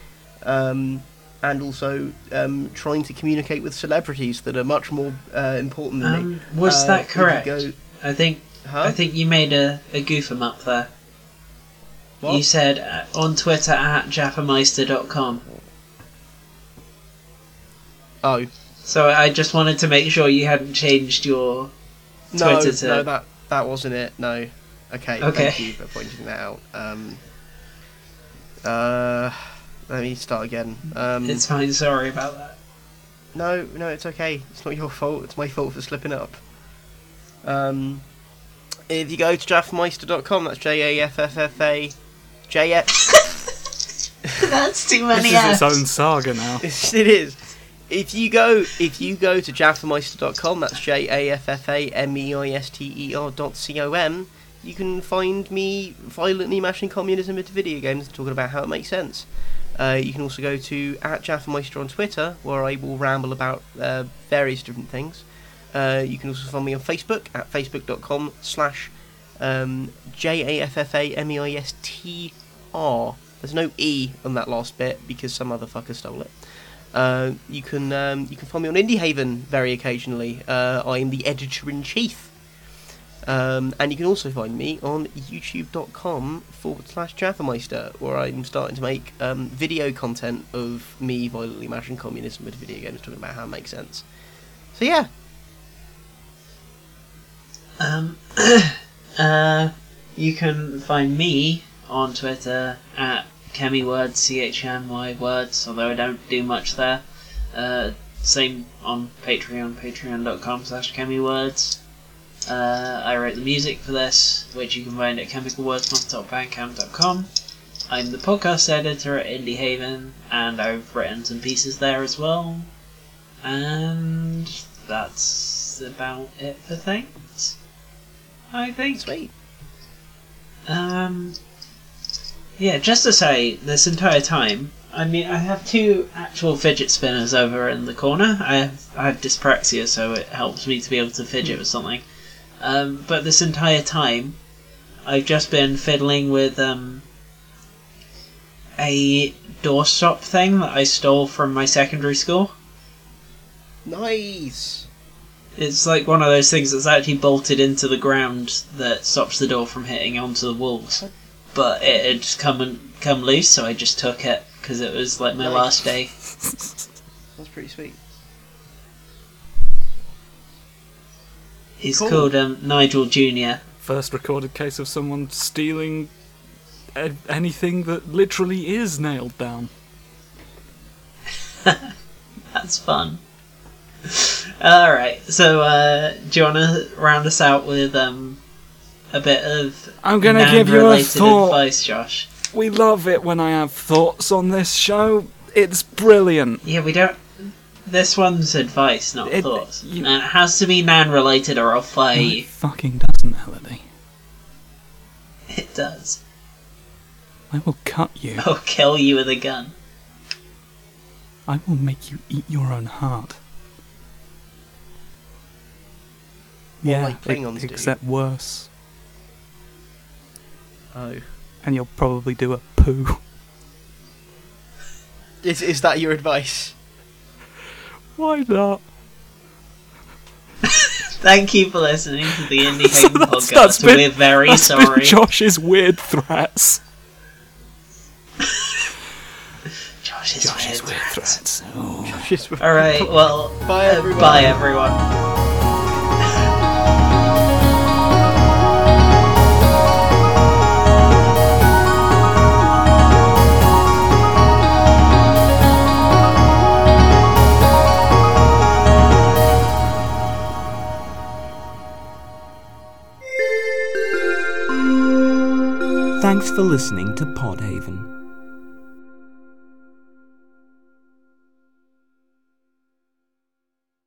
um, and also um, trying to communicate with celebrities that are much more uh, important than me. Um, was Uh, that correct? go- I think huh? I think you made a, a goof 'em up there. What? You said uh, on Twitter at jaffameister.com. Oh, So I just wanted to make sure you hadn't changed your No, Twitter to- no, that that wasn't it. No. Okay. Okay. Thank you for pointing that out. Um. Uh. Let me start again. Um. It's fine, sorry about that. No, no, it's okay. It's not your fault. It's my fault for slipping up. Um. If you go to jaffmeister.com, that's J A F F F A J F. *laughs* That's too many. This is its own saga now. *laughs* It is. If you go, if you go to jaffameister.com, that's J A F F A M E I S T E R dot C O M, you can find me violently mashing communism into video games and talking about how it makes sense. Uh, you can also go to at Jaffameister on Twitter, where I will ramble about uh, various different things. Uh, you can also find me on Facebook at facebook.com slash um, J A F F A M E I S T R. There's no E on that last bit because some other fucker stole it. Uh, you can um, you can find me on Indie Haven very occasionally. Uh, I am the editor in chief, um, and you can also find me on YouTube.com forward slash Jaffameister, where I'm starting to make um, video content of me violently mashing communism with video games, talking about how it makes sense. So yeah, Um, *coughs* uh, you can find me on Twitter at ChemyWords, C H M Y words, although I don't do much there. Uh, same on Patreon, patreon.com slash ChemyWords. Uh, I wrote the music for this, which you can find at chemicalwordsmonth.bandcamp.com. I'm the podcast editor at Indie Haven, and I've written some pieces there as well. And that's about it for things. I think. sweet. Um, yeah, just to say, this entire time I mean, I have two actual fidget spinners over in the corner. I have, I have dyspraxia, so it helps me to be able to fidget with something. Um, but this entire time, I've just been fiddling with um, a doorstop thing that I stole from my secondary school. Nice. It's like one of those things that's actually bolted into the ground that stops the door from hitting onto the walls. But it had come and come loose, so I just took it because it was like my Nice. last day. *laughs* That's pretty sweet. He's Cool. called um, Nigel Junior. First recorded case of someone stealing a- anything that literally is nailed down. *laughs* That's fun. All right, so uh, do you want to round us out with um, a bit of I'm gonna give you a thought. advice, Josh? We love it when I have thoughts on this show. It's brilliant. Yeah, we don't. This one's advice, not It- thoughts, you- and it has to be nan-related, or I'll fire No, you. it fucking doesn't, Elodie. *laughs* It does. I will cut you. I'll kill you with a gun. I will make you eat your own heart. yeah, like Klingons e- do. except worse. Oh. And you'll probably do a poo. Is is that your advice? Why not? *laughs* Thank you for listening to the *laughs* Indie So Haven that's- podcast. that's been- We're very That's been sorry. Josh's weird threats. *laughs* Josh's, Josh's weird weird threats. threats. All right. Well, Bye, uh, everyone. bye everyone. Thanks for listening to Podhaven.